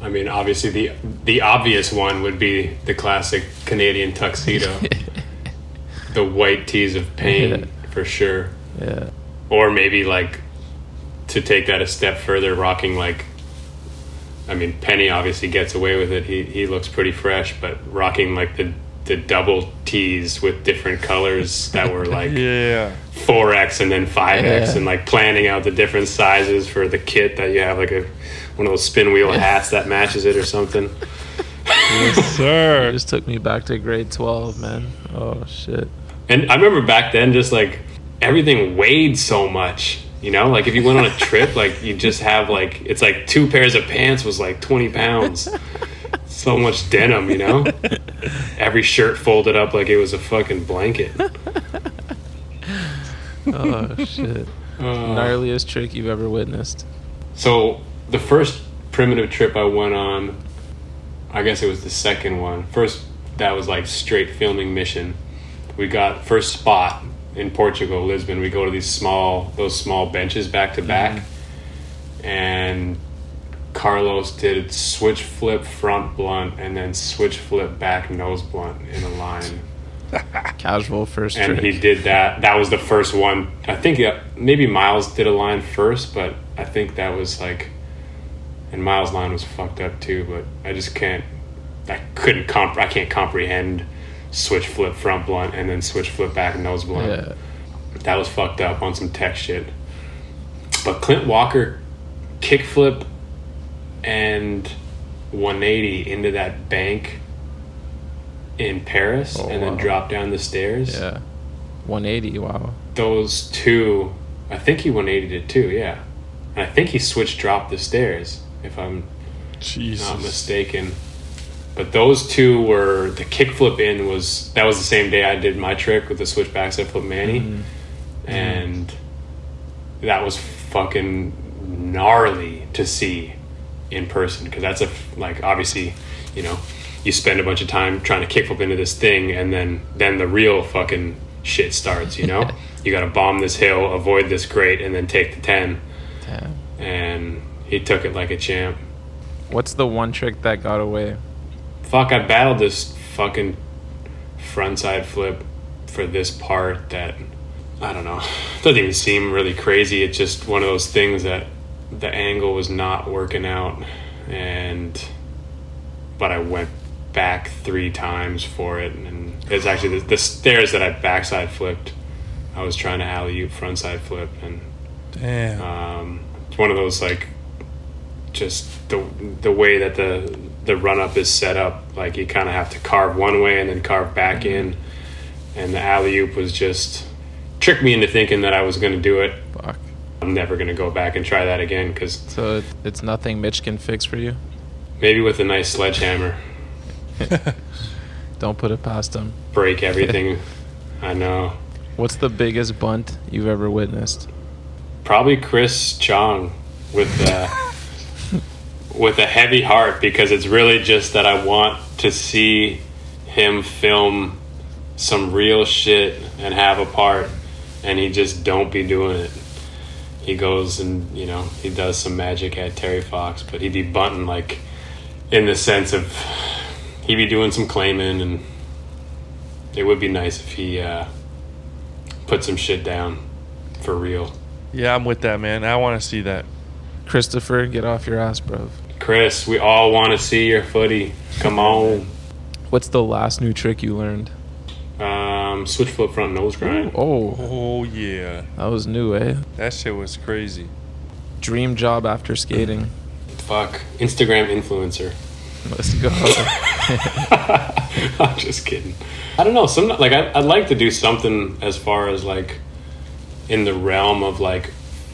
I mean, obviously the the obvious one would be the classic Canadian tuxedo, [LAUGHS] the white tees of pain for sure. Yeah. or maybe like to take that a step further rocking like i mean penny obviously gets away with it he, he looks pretty fresh but rocking like the the double t's with different colors that were [LAUGHS] like Yeah. 4x and then 5x Yeah. and like planning out the different sizes for the kit that you have like a one of those spin wheel hats that matches it or something Yes, [LAUGHS] It sir. just took me back to grade 12, man. Oh, shit. And I remember back then, just like everything weighed so much. You know, like if you went on a [LAUGHS] trip, like you just have like it's like two pairs of pants was like twenty pounds. [LAUGHS] So much denim, you know. Every shirt folded up like it was a fucking blanket. Oh, shit. Uh. Gnarliest trick you've ever witnessed. So the first primitive trip I went on, I guess it was the second one. First, that was like straight filming mission. We got first spot in Portugal, Lisbon. We go to these small, those small benches back to back, mm-hmm. and Carlos did switch flip front blunt and then switch flip back nose blunt in a line [LAUGHS] Casual first and trick. he did that. That was the first one. I think maybe Miles did a line first, but I think that was like, and Miles' line was fucked up too. But I just can't, I couldn't comp, I can't comprehend switch flip front blunt and then switch flip back and nose blunt. yeah. That was fucked up on some tech shit. But Clint Walker kick flip and 180 into that bank in Paris Oh, and then wow. drop down the stairs Yeah. 180, wow. those two, I think he 180 it too, yeah. And I think he switched drop the stairs, if I'm Jesus. not mistaken. But those two were the kickflip in was that was the same day I did my trick with the switch backside flip Manny, mm-hmm. and that was fucking gnarly to see in person because that's a like obviously you know you spend a bunch of time trying to kickflip into this thing and then then the real fucking shit starts you know [LAUGHS] you got to bomb this hill avoid this grate and then take the 10 Damn. and he took it like a champ What's the one trick that got away? fuck i battled this fucking frontside flip for this part that i don't know it [LAUGHS] doesn't even seem really crazy it's just one of those things that the angle was not working out and but i went back three times for it and it's actually the, the stairs that i backside flipped i was trying to alley oop frontside flip and Damn. um, it's one of those like just the the way that the the run up is set up. Like you kind of have to carve one way and then carve back in, and the alley oop was just tricked me into thinking that I was going to do it. Fuck. I'm never going to go back and try that again because So it's nothing Mitch can fix for you? maybe with a nice sledgehammer, [LAUGHS] Don't put it past him. break everything. [LAUGHS] I know. What's the biggest bunt you've ever witnessed? Probably Chris Chong with uh, [LAUGHS] with a heavy heart because it's really just that I want to see him film some real shit and have a part and he just don't be doing it. He goes and, you know, he does some magic at Terry Fox, but he'd be bunting like in the sense of he'd be doing some claiming and it would be nice if he uh, put some shit down for real. Yeah, I'm with that, man. I want to see that. Christopher, get off your ass, bro. Chris, we all want to see your footy. Come on. What's the last new trick you learned? Um, switch flip front nose grind. Oh, Oh yeah, that was new, eh? that shit was crazy. Dream job after skating. Fuck. Instagram influencer. Let's go. [LAUGHS] I'm just kidding. I don't know. Some like I, I'd like to do something as far as like in the realm of like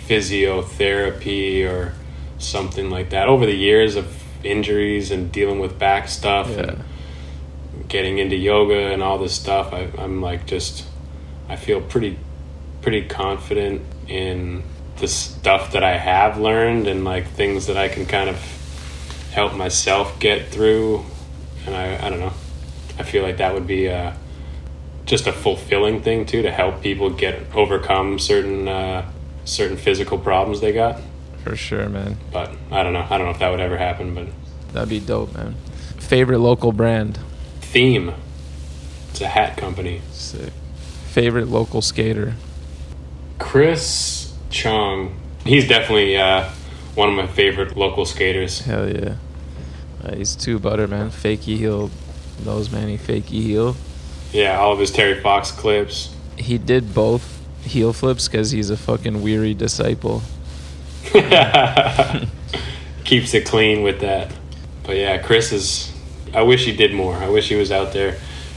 physiotherapy or something like that. Over the years of injuries and dealing with back stuff Yeah. and getting into yoga and all this stuff, I, I'm like just I feel pretty pretty confident in the stuff that I have learned and like things that I can kind of help myself get through and I, I don't know i feel like that would be uh, just a fulfilling thing too to help people get overcome certain uh, certain physical problems they got For sure, man. but i don't know i don't know if that would ever happen but That'd be dope, man. Favorite local brand? theme it's a hat company Sick. Favorite local skater? chris chong he's definitely uh, one of my favorite local skaters Hell yeah. Uh, he's two butter, man. Fakey heel. Knows, man. He fakey heel. yeah all of his terry fox clips He did both heel flips because he's a fucking weary disciple. [LAUGHS] keeps it clean with that. But yeah, Chris is. I wish he did more. I wish he was out there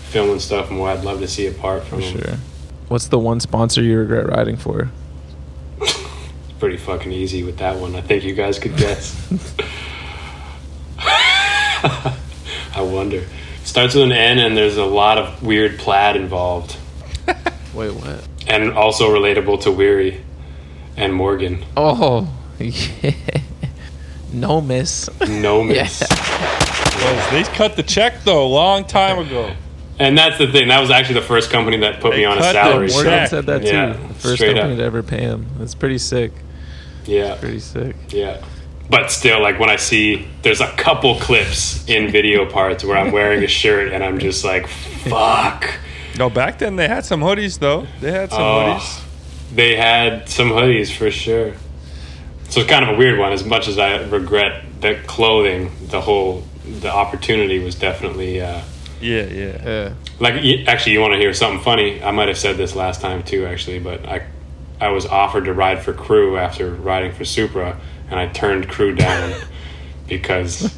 filming stuff more. I'd love to see a part from For him. sure. What's the one sponsor you regret riding for? [LAUGHS] Pretty fucking easy with that one. I think you guys could guess. [LAUGHS] I wonder. Starts with an N, and there's a lot of weird plaid involved, Wait, what? and also relatable to Weary and Morgan. Oh. [LAUGHS] Nomis. No miss. Was- They cut the check though, a long time ago. And that's the thing. That was actually the first company that put They me on a cut the salary. check. Morgan said that too. Yeah, the first straight company up. to ever pay him. That's pretty sick. Yeah. Pretty sick. Yeah. But still, like when I see there's a couple clips in video parts where I'm wearing a shirt and I'm just like, fuck. No, back then they had some hoodies though. They had some Oh. hoodies. They had some hoodies for sure. So it's kind of a weird one. As much as I regret the clothing, the whole the opportunity was definitely uh, Yeah, yeah. Yeah. like. Actually, you want to hear something funny? I might have said this last time too, actually, but I I was offered to ride for Crew after riding for Supra, and I turned Crew down [LAUGHS] because.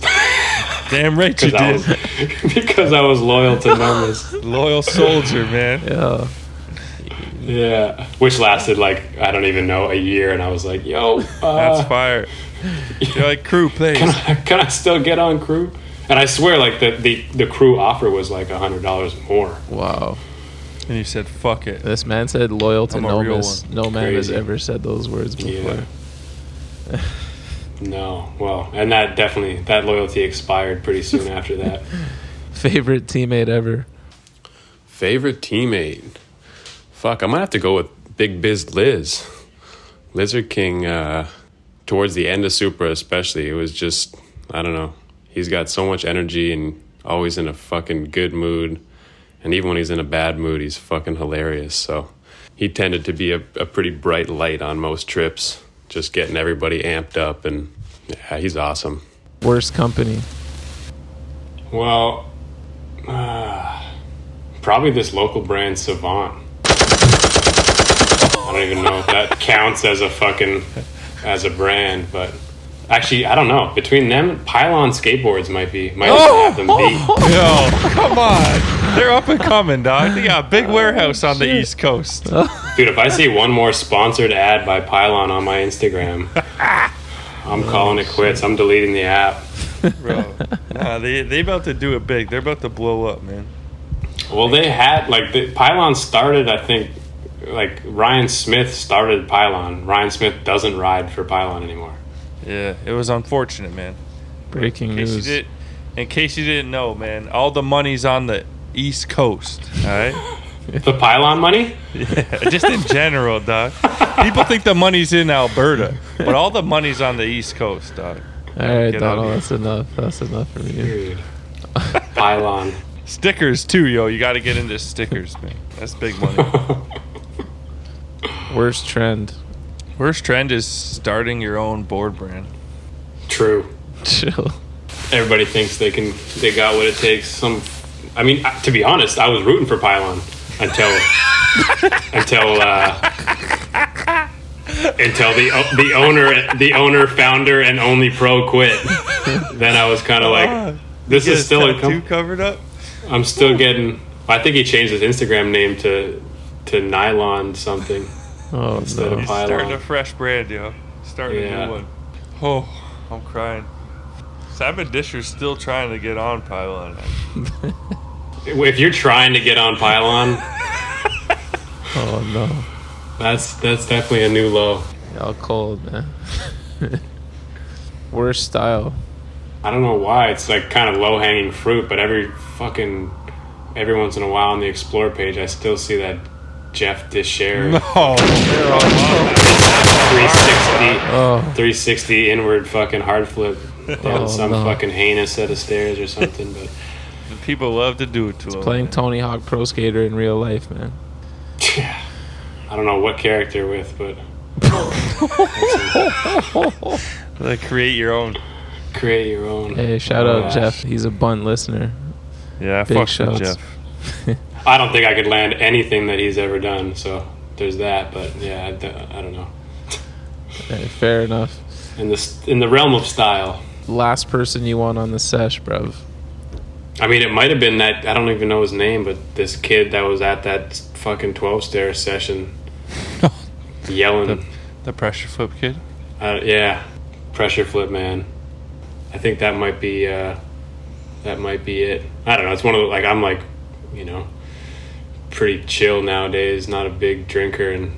Damn right you [LAUGHS] because I did. was [LAUGHS] because I was loyal to Numbers. Loyal soldier, man. Yeah. Yeah, which lasted like I don't even know a year, and I was like, "Yo, [LAUGHS] That's uh, fire. You're like crew plays. [LAUGHS] can, I, can I still get on crew?" And I swear, like the the, the crew offer was like a hundred dollars more. Wow. And you said, fuck it. This man said loyal to I'm no real miss. one. No man has ever said those words before. Yeah. [LAUGHS] No, well, and that definitely that loyalty expired pretty soon after that. Favorite teammate ever. Favorite teammate? Fuck, I might have to go with Big Biz Liz. Lizard King, uh, towards the end of Supra, especially, it was just, I don't know. He's got so much energy and always in a fucking good mood. And even when he's in a bad mood, he's fucking hilarious. So he tended to be a, a pretty bright light on most trips, just getting everybody amped up. And yeah, he's awesome. Worst company. Well, uh, probably this local brand Savant. I don't even know if that [LAUGHS] counts as a fucking as a brand, but actually, I don't know. Between them, Pylon Skateboards might be might have oh! them beat. [LAUGHS] Yo, come on. They're up and coming, dog. They got a big oh, warehouse on the East Coast. Oh. Dude, if I see one more sponsored ad by Pylon on my Instagram, [LAUGHS] I'm calling it quits. I'm deleting the app. Bro. Nah, they, they about to do it big. They're about to blow up, man. Well, they had like the Pylon started. I think like Ryan Smith started Pylon. Ryan Smith doesn't ride for Pylon anymore. Yeah, it was unfortunate, man. Breaking In case, news. did, in case you didn't know, man, all the money's on the East Coast. All right. [LAUGHS] The pylon money? Yeah, Just in general, dog. People think the money's in Alberta, but all the money's on the East Coast, dog. All right, Get Donald, that's enough. That's enough for me. Dude. [LAUGHS] pylon. Stickers too, yo. You got to get into stickers, man. That's big money. [LAUGHS] Worst trend. Worst trend is starting your own board brand. True. Chill. Everybody thinks they can. They got what it takes. Some. I mean, to be honest, I was rooting for pylon until [LAUGHS] until uh, until the the owner the owner founder and only pro quit. then I was kind of like, this Get is his still a tattoo com- covered up. I'm still getting. I think he changed his Instagram name to to nylon something. Oh Instead no. of He's starting a fresh brand, yo. Starting a new one. Oh, I'm crying. Simon Disher's still trying to get on Pylon. [LAUGHS] If you're trying to get on pylon, [LAUGHS] Oh no. that's that's definitely a new low. Y'all cold, man. [LAUGHS] Worst style. I don't know why it's like kind of low hanging fruit, but every fucking every once in a while on the explore page, I still see that Jeff Disher [LAUGHS] Oh, they're all 360, Oh, 360 inward fucking hard flip [LAUGHS] down Oh, some no. fucking heinous set of stairs or something. But People love to do it to him. playing Tony Hawk Pro Skater in real life, man. Yeah, I don't know what character with, but [LAUGHS] Like create your own. create your own. Hey, shout Oh, out Jeff. He's a bunt listener. Yeah, Big fuck shouts. Jeff. I don't think I could land anything that he's ever done. So there's that. But yeah, I don't know. Hey, fair enough. In this in the realm of style. Last person you want on the sesh, bruv. I mean, it might have been that I don't even know his name, but this kid that was at that fucking twelve stair session, [LAUGHS] yelling, The pressure flip kid. uh, yeah, pressure flip man. I think that might be uh, that might be it. I don't know. It's one of the, like I'm like, you know, pretty chill nowadays. Not a big drinker, and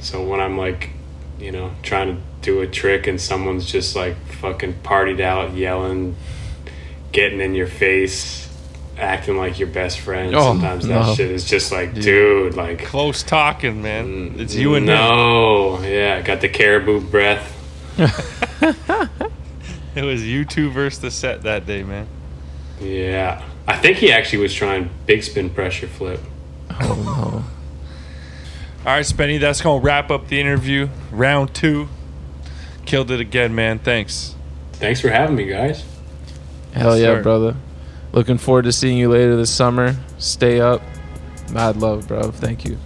so when I'm like, you know, trying to do a trick and someone's just like fucking partied out, yelling, getting in your face, acting like your best friend. Oh, Sometimes that no. shit is just like, dude, like Close talking, man. Mm, it's you and him. no, yeah, got the caribou breath. [LAUGHS] It was you two versus the set that day, man. Yeah, I think he actually was trying big spin pressure flip. Oh All right, Spenny, that's going to wrap up the interview. Round two. Killed it again, man. Thanks. Thanks for having me, guys. no. Hell yeah, sir. brother. Looking forward to seeing you later this summer. Stay up. Mad love, bro. Thank you.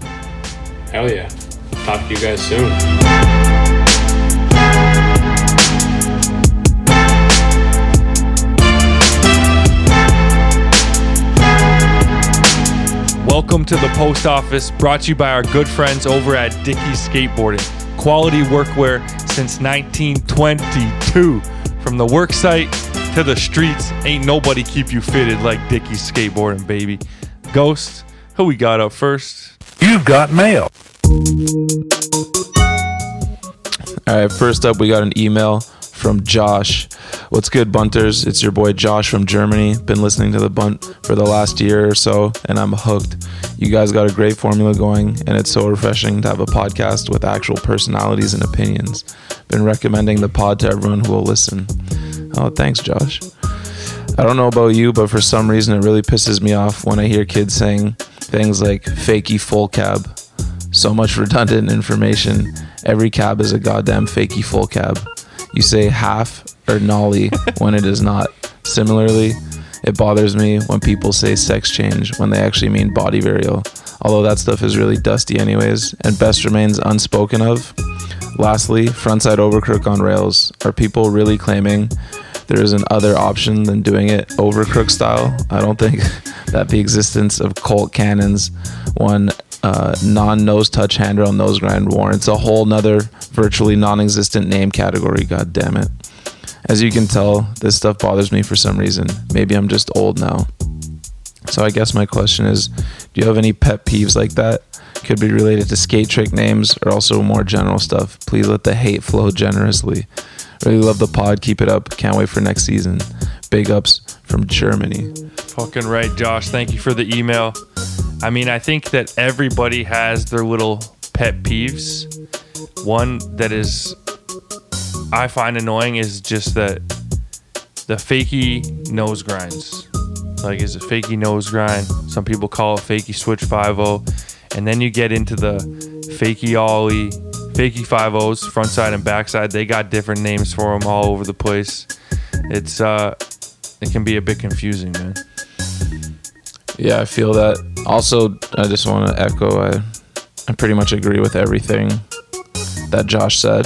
Hell yeah. Talk to you guys soon. Welcome to the post office, brought to you by our good friends over at Dickies Skateboarding. Quality workwear since 1922. From the work site to the streets, ain't nobody keep you fitted like Dickies Skateboarding, baby. Ghost, who we got up first? You've got mail. All right, first up, we got an email from Josh. What's good, Bunters? It's your boy Josh from Germany. Been listening to the Bunt for the last year or so, and I'm hooked. You guys got a great formula going, and it's so refreshing to have a podcast with actual personalities and opinions. Been recommending the pod to everyone who will listen. Oh, thanks, Josh. I don't know about you, but for some reason, it really pisses me off when I hear kids saying things like fakey full cab. So much redundant information. Every cab is a goddamn fakey full cab. You say half or nollie when it is not. Similarly, it bothers me when people say sex change when they actually mean body varial. Although that stuff is really dusty, anyways, and best remains unspoken of. Lastly, frontside overcrook on rails. Are people really claiming there is an other option than doing it over crook style? I don't think [LAUGHS] that the existence of cult cannons, one uh, non nose touch handrail nose grind warrants a whole nother virtually non existent name category. God damn it. As you can tell, this stuff bothers me for some reason. Maybe I'm just old now. So I guess my question is, do you have any pet peeves like that? Could be related to skate trick names or also more general stuff. Please let the hate flow generously. Really love the pod. Keep it up. Can't wait for next season. Big ups from Germany. Fucking right, Josh. Thank you for the email. I mean, I think that everybody has their little pet peeves. One that is I find annoying is just that the fakey nose grinds. Like is a fakey nose grind. Some people call it fakey switch 5 and then you get into the fakey ollie, fakey 5 front side and back side. They got different names for them all over the place. It's uh it can be a bit confusing, man. Yeah, I feel that. Also, I just want to echo. I, I pretty much agree with everything that Josh said.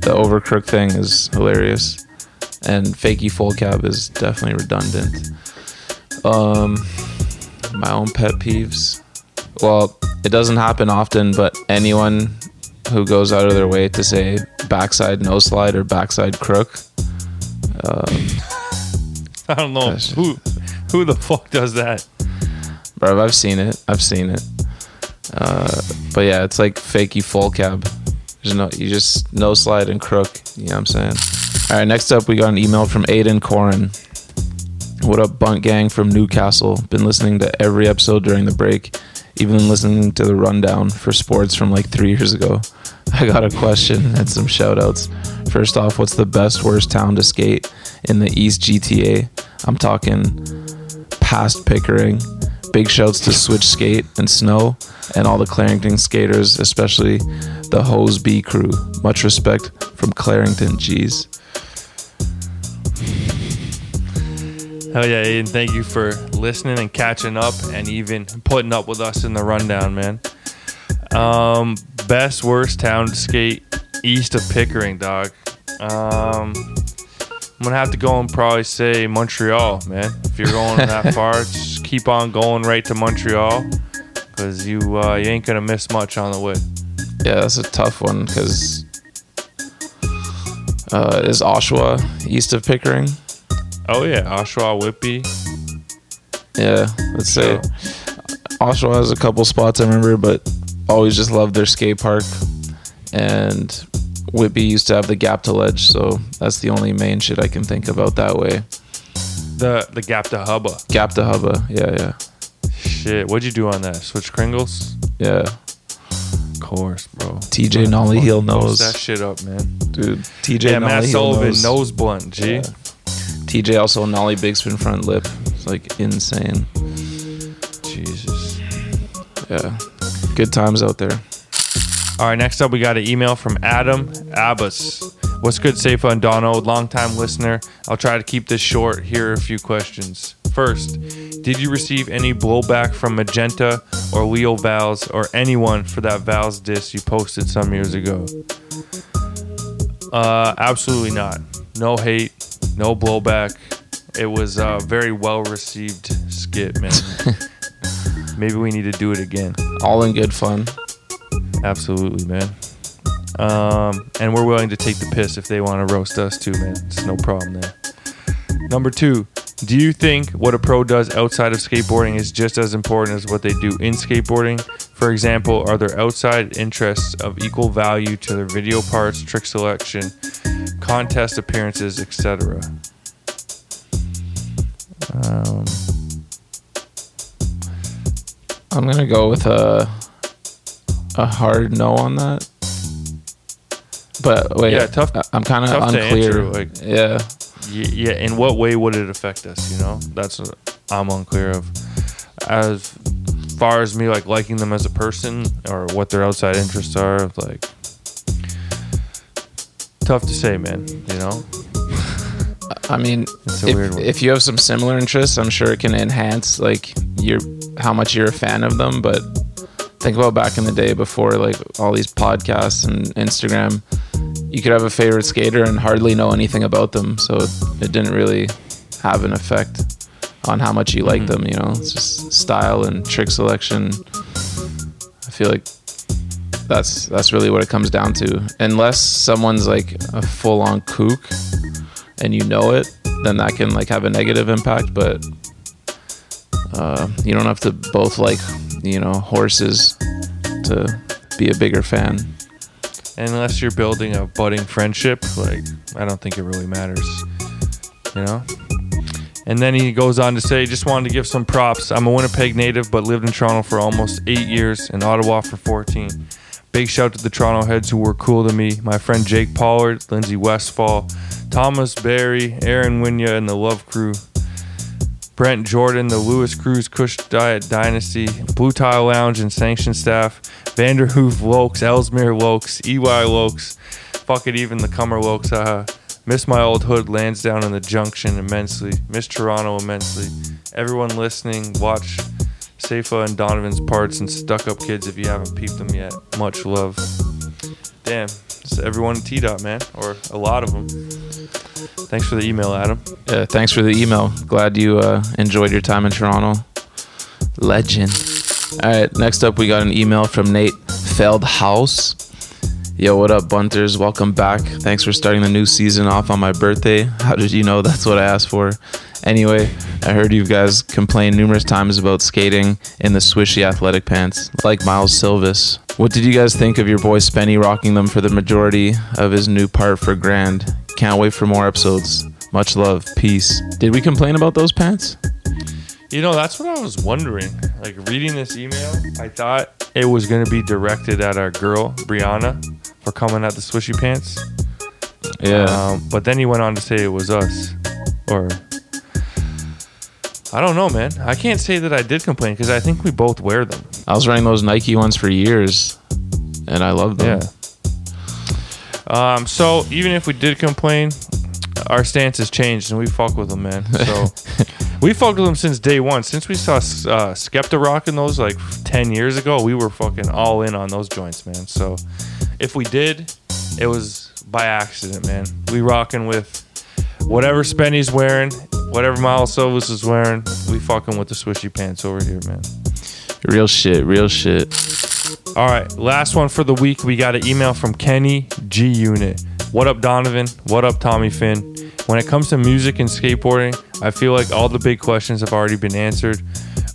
The overcrook thing is hilarious, and fakey full cab is definitely redundant. Um, my own pet peeves. Well, it doesn't happen often, but anyone who goes out of their way to say backside no slide or backside crook. Um, [LAUGHS] I don't know who who the fuck does that. Bro, I've seen it. I've seen it. Uh, but yeah, it's like fakey full cab. There's no, you just no slide and crook. You know what I'm saying? All right, next up, we got an email from Aiden Corin. What up, Bunt Gang from Newcastle? Been listening to every episode during the break, even listening to the rundown for sports from like three years ago. [LAUGHS] I got a question and some shout outs. First off, what's the best, worst town to skate in the East GTA? I'm talking past Pickering. Big shouts to Switch Skate and Snow and all the Clarington skaters, especially the Hose B crew. Much respect from Clarington. G's. Hell yeah, Aiden. Thank you for listening and catching up and even putting up with us in the rundown, man. Um, best, worst town to skate east of Pickering, dog. Um, I'm gonna have to go and probably say Montreal, man. If you're going that [LAUGHS] far, just keep on going right to Montreal, cause you uh, you ain't gonna miss much on the way. Yeah, that's a tough one because uh, is Oshawa east of Pickering? Oh yeah, Oshawa, Whitby. Yeah, let's say Oshawa has a couple spots I remember, but always just loved their skate park. And Whitby used to have the gap to ledge, so that's the only main shit I can think about that way. The the Gap to Hubba. Gap to Hubba, yeah, yeah, Shit, what'd you do on that? Switch Kringles? yeah. Of course, bro. TJ Nollie Heel knows, that shit up, man. dude. TJ Yeah, Nollie Matt Heel Sullivan knows. nose blunt, G. Yeah. TJ also Nollie big spin front lip. It's like insane. Jesus. Yeah, good times out there. All right, next up we got an email from Adam Abbas. What's good, Safa and Dono? Long-time listener. I'll try to keep this short. Here are a few questions. First, did you receive any blowback from Magenta or Leo Valls or anyone for that Valls disc you posted some years ago? Uh, absolutely not. No hate, no blowback. It was a very well received skit, man. [LAUGHS] Maybe we need to do it again. All in good fun. Absolutely, man. Um, and we're willing to take the piss if they want to roast us too, man. It's no problem there. Number two, do you think what a pro does outside of skateboarding is just as important as what they do in skateboarding? For example, are their outside interests of equal value to their video parts, trick selection, contest appearances, etc.? Um, I'm gonna go with a a hard no on that. But wait, Yeah, tough- I'm kind of unclear. like- yeah, Y- yeah, in what way would it affect us? You know, that's what I'm unclear of. As far as me like liking them as a person or what their outside interests are, like tough to say, man. You know, I mean, if, if you have some similar interests, I'm sure it can enhance like your how much you're a fan of them. But think about back in the day before like all these podcasts and Instagram, you could have a favorite skater and hardly know anything about them, so it, didn't really have an effect on how much you like Mm-hmm. them. You know, it's just style and trick selection. I feel like that's that's really what it comes down to. Unless someone's like a full on kook and you know it, then that can like have a negative impact. But Uh, you don't have to both like, you know, horses to be a bigger fan. Unless you're building a budding friendship, like I don't think it really matters. You know? And then he goes on to say, just wanted to give some props. I'm a Winnipeg native, but lived in Toronto for almost eight years and Ottawa for 14. Big shout to the Toronto heads who were cool to me. My friend Jake Pollard, Lindsay Westfall, Thomas Barry, Aaron Winya, and the Love Crew. Brent Jordan, the Lewis Cruz Kush Diet Dynasty, Blue Tile Lounge and Sanction staff, Vanderhoof Lokes, Ellesmere Lokes, EY Lokes, fuck it, even the Cummer Lokes. Uh, miss my old hood, Lansdowne and the Junction immensely. Miss Toronto immensely. Everyone listening, watch Safa and Donovan's parts and Stuck Up Kids if you haven't peeped them yet. Much love. Damn, it's everyone T Dot, man, or a lot of them. Thanks for the email, Adam. Uh, thanks for the email. Glad you uh, enjoyed your time in Toronto. Legend. All right, next up, we got an email from Nate Feldhaus. Yo, what up, Bunters? Welcome back. Thanks for starting the new season off on my birthday. How did you know that's what I asked for? Anyway, I heard you guys complain numerous times about skating in the swishy athletic pants, like Miles Silvas. What did you guys think of your boy Spenny rocking them for the majority of his new part for Grand? Can't wait for more episodes. Much love. Peace. Did we complain about those pants? You know, that's what I was wondering. Like reading this email, I thought it was going to be directed at our girl, Brianna, for coming at the swishy pants. Yeah. Um, but then he went on to say it was us. Or. I don't know, man. I can't say that I did complain because I think we both wear them. I was wearing those Nike ones for years, and I love them. Yeah. Um, so even if we did complain, our stance has changed and we fuck with them, man. So [LAUGHS] we fucked with them since day one. Since we saw uh, Skepta rocking those like 10 years ago, we were fucking all in on those joints, man. So if we did, it was by accident, man. We rocking with whatever Spenny's wearing, whatever Miles Silvas is wearing. We fucking with the swishy pants over here, man. Real shit, real shit. All right, last one for the week. We got an email from Kenny G Unit. What up, Donovan? What up, Tommy Finn? When it comes to music and skateboarding, I feel like all the big questions have already been answered.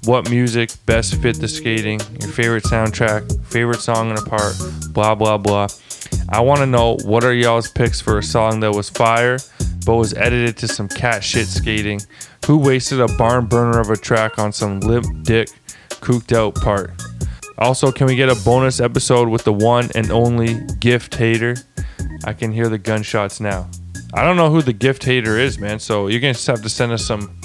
What music best fit the skating? Your favorite soundtrack? Favorite song in a part? Blah blah blah. I want to know what are y'all's picks for a song that was fire but was edited to some cat shit skating? Who wasted a barn burner of a track on some limp dick, cooked out part? Also, can we get a bonus episode with the one and only gift hater? I can hear the gunshots now. I don't know who the gift hater is, man. So you're gonna have to send us some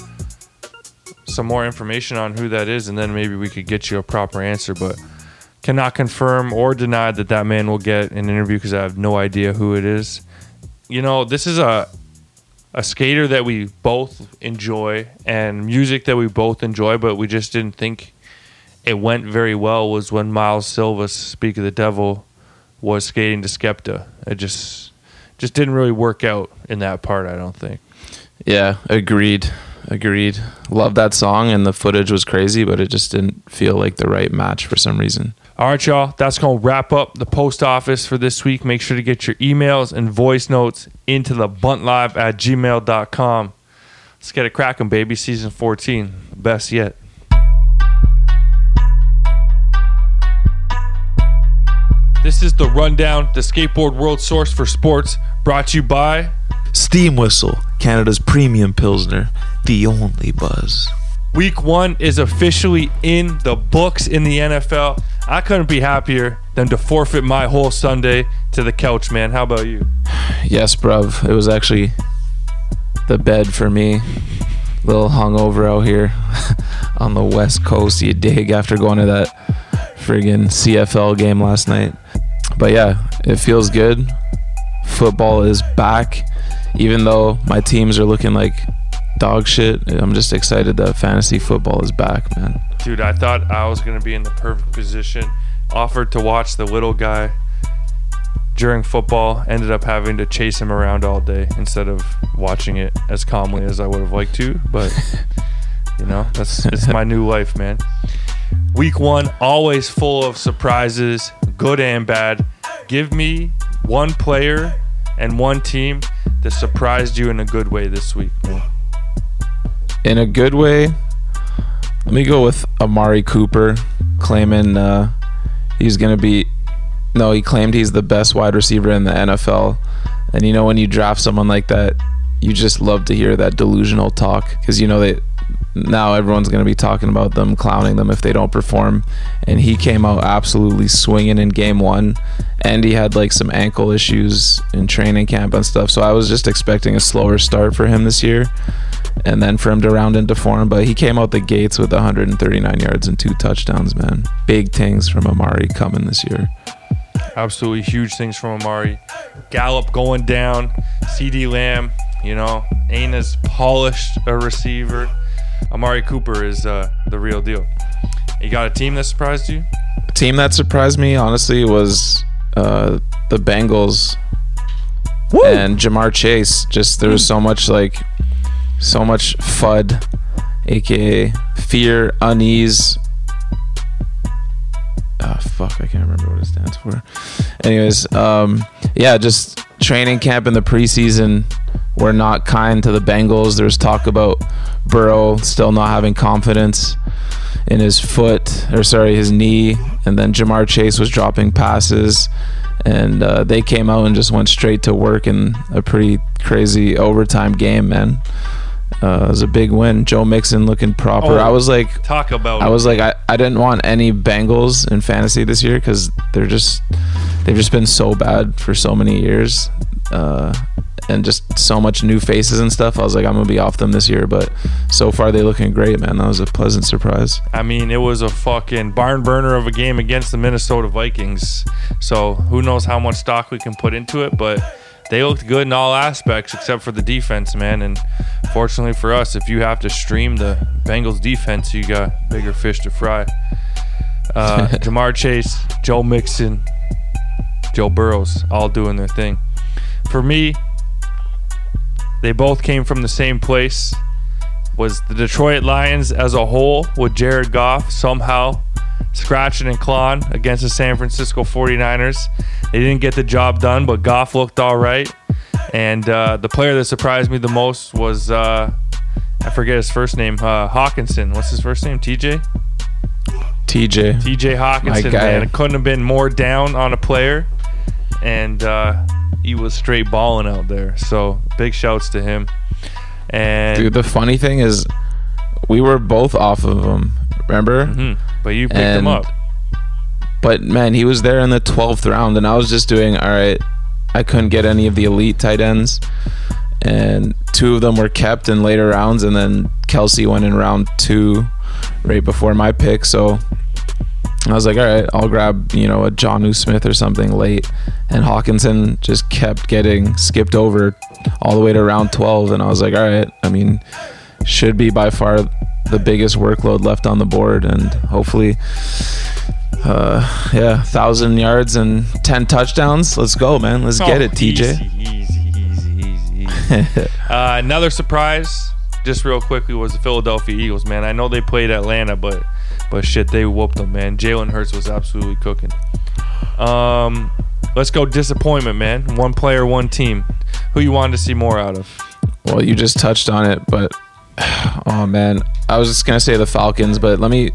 some more information on who that is, and then maybe we could get you a proper answer. But cannot confirm or deny that that man will get an interview because I have no idea who it is. You know, this is a a skater that we both enjoy and music that we both enjoy, but we just didn't think it went very well was when Miles Silva, Speak of the Devil, was skating to Skepta. It just just didn't really work out in that part, I don't think. Yeah, agreed. Agreed. Love that song, and the footage was crazy, but it just didn't feel like the right match for some reason. All right, y'all. That's going to wrap up the post office for this week. Make sure to get your emails and voice notes into the buntlive at gmail.com. Let's get it cracking, baby. Season 14. Best yet. This is the rundown, the skateboard world source for sports, brought to you by Steam Whistle, Canada's premium pilsner, the only buzz. Week one is officially in the books in the NFL. I couldn't be happier than to forfeit my whole Sunday to the couch, man. How about you? Yes, bruv. It was actually the bed for me. Little hungover out here [LAUGHS] on the west coast, you dig, after going to that friggin' CFL game last night. But yeah, it feels good. Football is back. Even though my teams are looking like dog shit, I'm just excited that fantasy football is back, man. Dude, I thought I was going to be in the perfect position. Offered to watch the little guy during football, ended up having to chase him around all day instead of watching it as calmly as I would have liked to. But, [LAUGHS] you know, that's it's my new life, man. Week one, always full of surprises, good and bad. Give me one player and one team that surprised you in a good way this week. In a good way, Let me go with Amari Cooper, claiming uh, he's gonna be. No, he claimed he's the best wide receiver in the NFL. And you know when you draft someone like that, you just love to hear that delusional talk because you know they now everyone's going to be talking about them, clowning them if they don't perform. And he came out absolutely swinging in game one. And he had like some ankle issues in training camp and stuff. So I was just expecting a slower start for him this year and then for him to round into form. But he came out the gates with 139 yards and two touchdowns, man. Big things from Amari coming this year. Absolutely huge things from Amari. Gallup going down. CeeDee Lamb, you know, ain't as polished a receiver. Amari Cooper is uh, the real deal. You got a team that surprised you? team that surprised me, honestly, was uh, the Bengals and Ja'Marr Chase. Just there was so much like, so much FUD, aka fear, unease. Ah, fuck, I can't remember what it stands for. Anyways, um, yeah, just training camp in the preseason were not kind to the Bengals. There's talk about Burrow still not having confidence in his foot, or sorry, his knee, and then Ja'Marr Chase was dropping passes, and uh, they came out and just went straight to work in a pretty crazy overtime game, man. Uh, it was a big win. Joe Mixon looking proper. Oh, I was like, Talk about I was like, I, I didn't want any Bengals in fantasy this year because they're just they've just been so bad for so many years, uh, and just so much new faces and stuff. I was like, I'm gonna be off them this year, but so far they looking great, man. That was a pleasant surprise. I mean, it was a fucking barn burner of a game against the Minnesota Vikings. So who knows how much stock we can put into it, but they looked good in all aspects except for the defense, man. And fortunately for us, if you have to stream the Bengals defense, you got bigger fish to fry. Uh, [LAUGHS] Ja'Marr Chase, Joe Mixon, Joe Burrows, all doing their thing. For me, they both came from the same place was the Detroit Lions as a whole with Jared Goff somehow scratching and clawing against the San Francisco 49ers. They didn't get the job done, but Goff looked all right. And uh, the player that surprised me the most was, uh, I forget his first name, uh, Hockenson. What's his first name? TJ? TJ, TJ Hockenson, guy. man. It couldn't have been more down on a player. And uh, he was straight balling out there. So big shouts to him. And dude. The funny thing is, we were both off of him. Remember? Mhm. But you picked him up. But man, he was there in the 12th round, and I was just doing all right. I couldn't get any of the elite tight ends, and two of them were kept in later rounds, and then Kelce went in round two, right before my pick. So I was like, all right, I'll grab you know a Jonnu Smith or something late, and Hockenson just kept getting skipped over all the way to round 12, and I was like, all right, I mean, should be by far the biggest workload left on the board, and hopefully uh, yeah, thousand yards and ten touchdowns. Let's go, man. Let's get Oh, it, TJ. Easy, easy, easy, easy. [LAUGHS] uh, another surprise, just real quickly, was the Philadelphia Eagles. Man, I know they played Atlanta, but but shit, they whooped them. Man, Jalen Hurts was absolutely cooking. Um, let's go disappointment, man. One player, one team. Who you wanted to see more out of? Well, you just touched on it, but [SIGHS] oh man, I was just gonna say the Falcons, but let me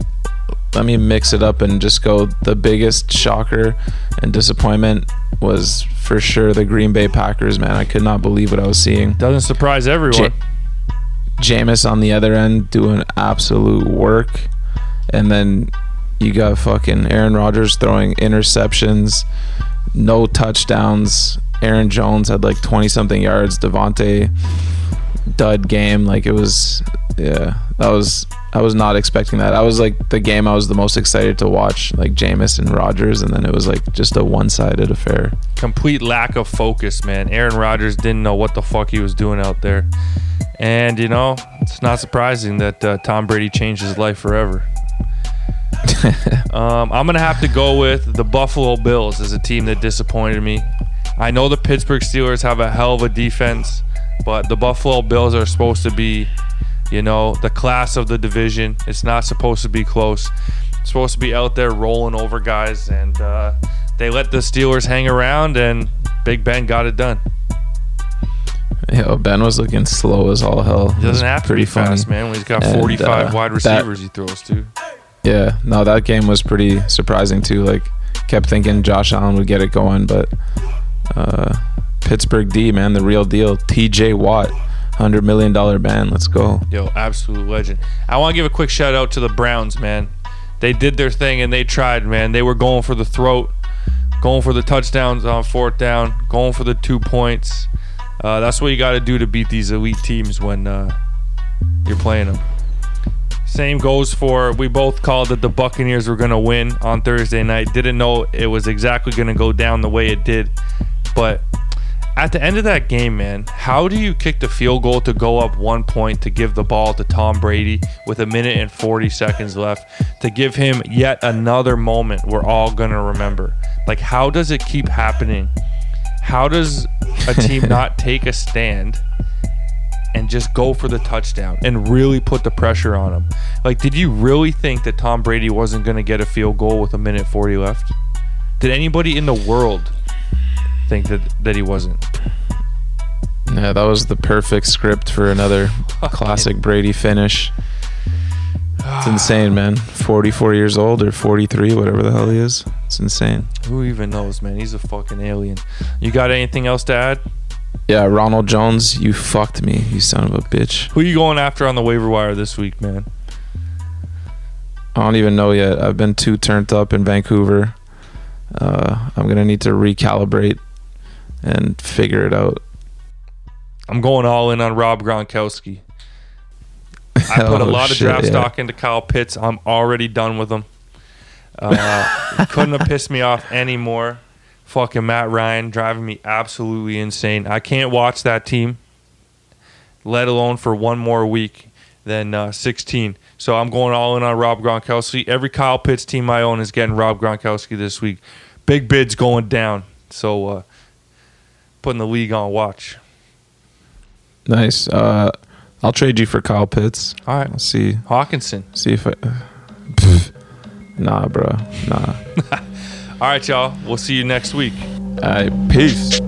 let me mix it up and just go. The biggest shocker and disappointment was for sure the Green Bay Packers. Man, I could not believe what I was seeing. Doesn't surprise everyone. Jameis on the other end doing absolute work, and then you got fucking Aaron Rodgers throwing interceptions, no touchdowns. Aaron Jones had like twenty something yards. Davante dud game. Like it was, yeah, that was. I was not expecting that. I was like the game I was the most excited to watch, like Jameis and Rodgers, and then it was like just a one-sided affair. complete lack of focus, man. Aaron Rodgers didn't know what the fuck he was doing out there. And, you know, it's not surprising that uh, Tom Brady changed his life forever. [LAUGHS] um, I'm going to have to go with the Buffalo Bills as a team that disappointed me. I know the Pittsburgh Steelers have a hell of a defense, but the Buffalo Bills are supposed to be, you know, the class of the division. It's not supposed to be close. It's supposed to be out there rolling over guys, and uh, they let the Steelers hang around, and Big Ben got it done. Yo, Ben was looking slow as all hell. He doesn't have to be fast, man. When he's got And, 45 uh, wide that- receivers he throws to. Yeah, no, that game was pretty surprising too. Like, kept thinking Josh Allen would get it going, but uh, Pittsburgh D, man, the real deal. T.J. Watt, hundred million dollar band. Let's go. Yo, absolute legend. I want to give a quick shout out to the Browns, man. They did their thing and they tried, man. They were going for the throat, going for the touchdowns on fourth down, going for the two points. Uh, that's what you got to do to beat these elite teams when uh, you're playing them. Same goes for we both called that the Buccaneers were going to win on Thursday night. Didn't know it was exactly going to go down the way it did, but at the end of that game, man, how do you kick the field goal to go up one point to give the ball to Tom Brady with a minute and 40 seconds left to give him yet another moment we're all going to remember? Like, how does it keep happening? How does a team [LAUGHS] not take a stand and just go for the touchdown and really put the pressure on him? Like, did you really think that Tom Brady wasn't going to get a field goal with a minute 40 left? Did anybody in the world think that, that he wasn't? Yeah, that was the perfect script for another [LAUGHS] classic Brady finish. It's insane, man. 44 years old or 43, whatever the hell he is. It's insane. Who even knows, man? He's a fucking alien. You got anything else to add? Yeah, Ronald Jones, you fucked me, you son of a bitch. Who are you going after on the waiver wire this week, man? I don't even know yet. I've been too turned up in Vancouver. Uh, I'm gonna need to recalibrate and figure it out. I'm going all in on Rob Gronkowski. I [LAUGHS] put a Oh, lot of shit, draft yeah. stock into Kyle Pitts. I'm already done with him. Uh, couldn't have pissed me off anymore. Fucking Matt Ryan driving me absolutely insane. I can't watch that team, let alone for one more week than uh, 16. So I'm going all in on Rob Gronkowski. Every Kyle Pitts team I own is getting Rob Gronkowski this week. Big bids going down. So uh, putting the league on watch. Nice. Uh, I'll trade you for Kyle Pitts. All right. Let's see. Hockenson. See if I. Pff. [LAUGHS] Nah, bro. Nah. [LAUGHS] All right, y'all. We'll see you next week. All right. Peace.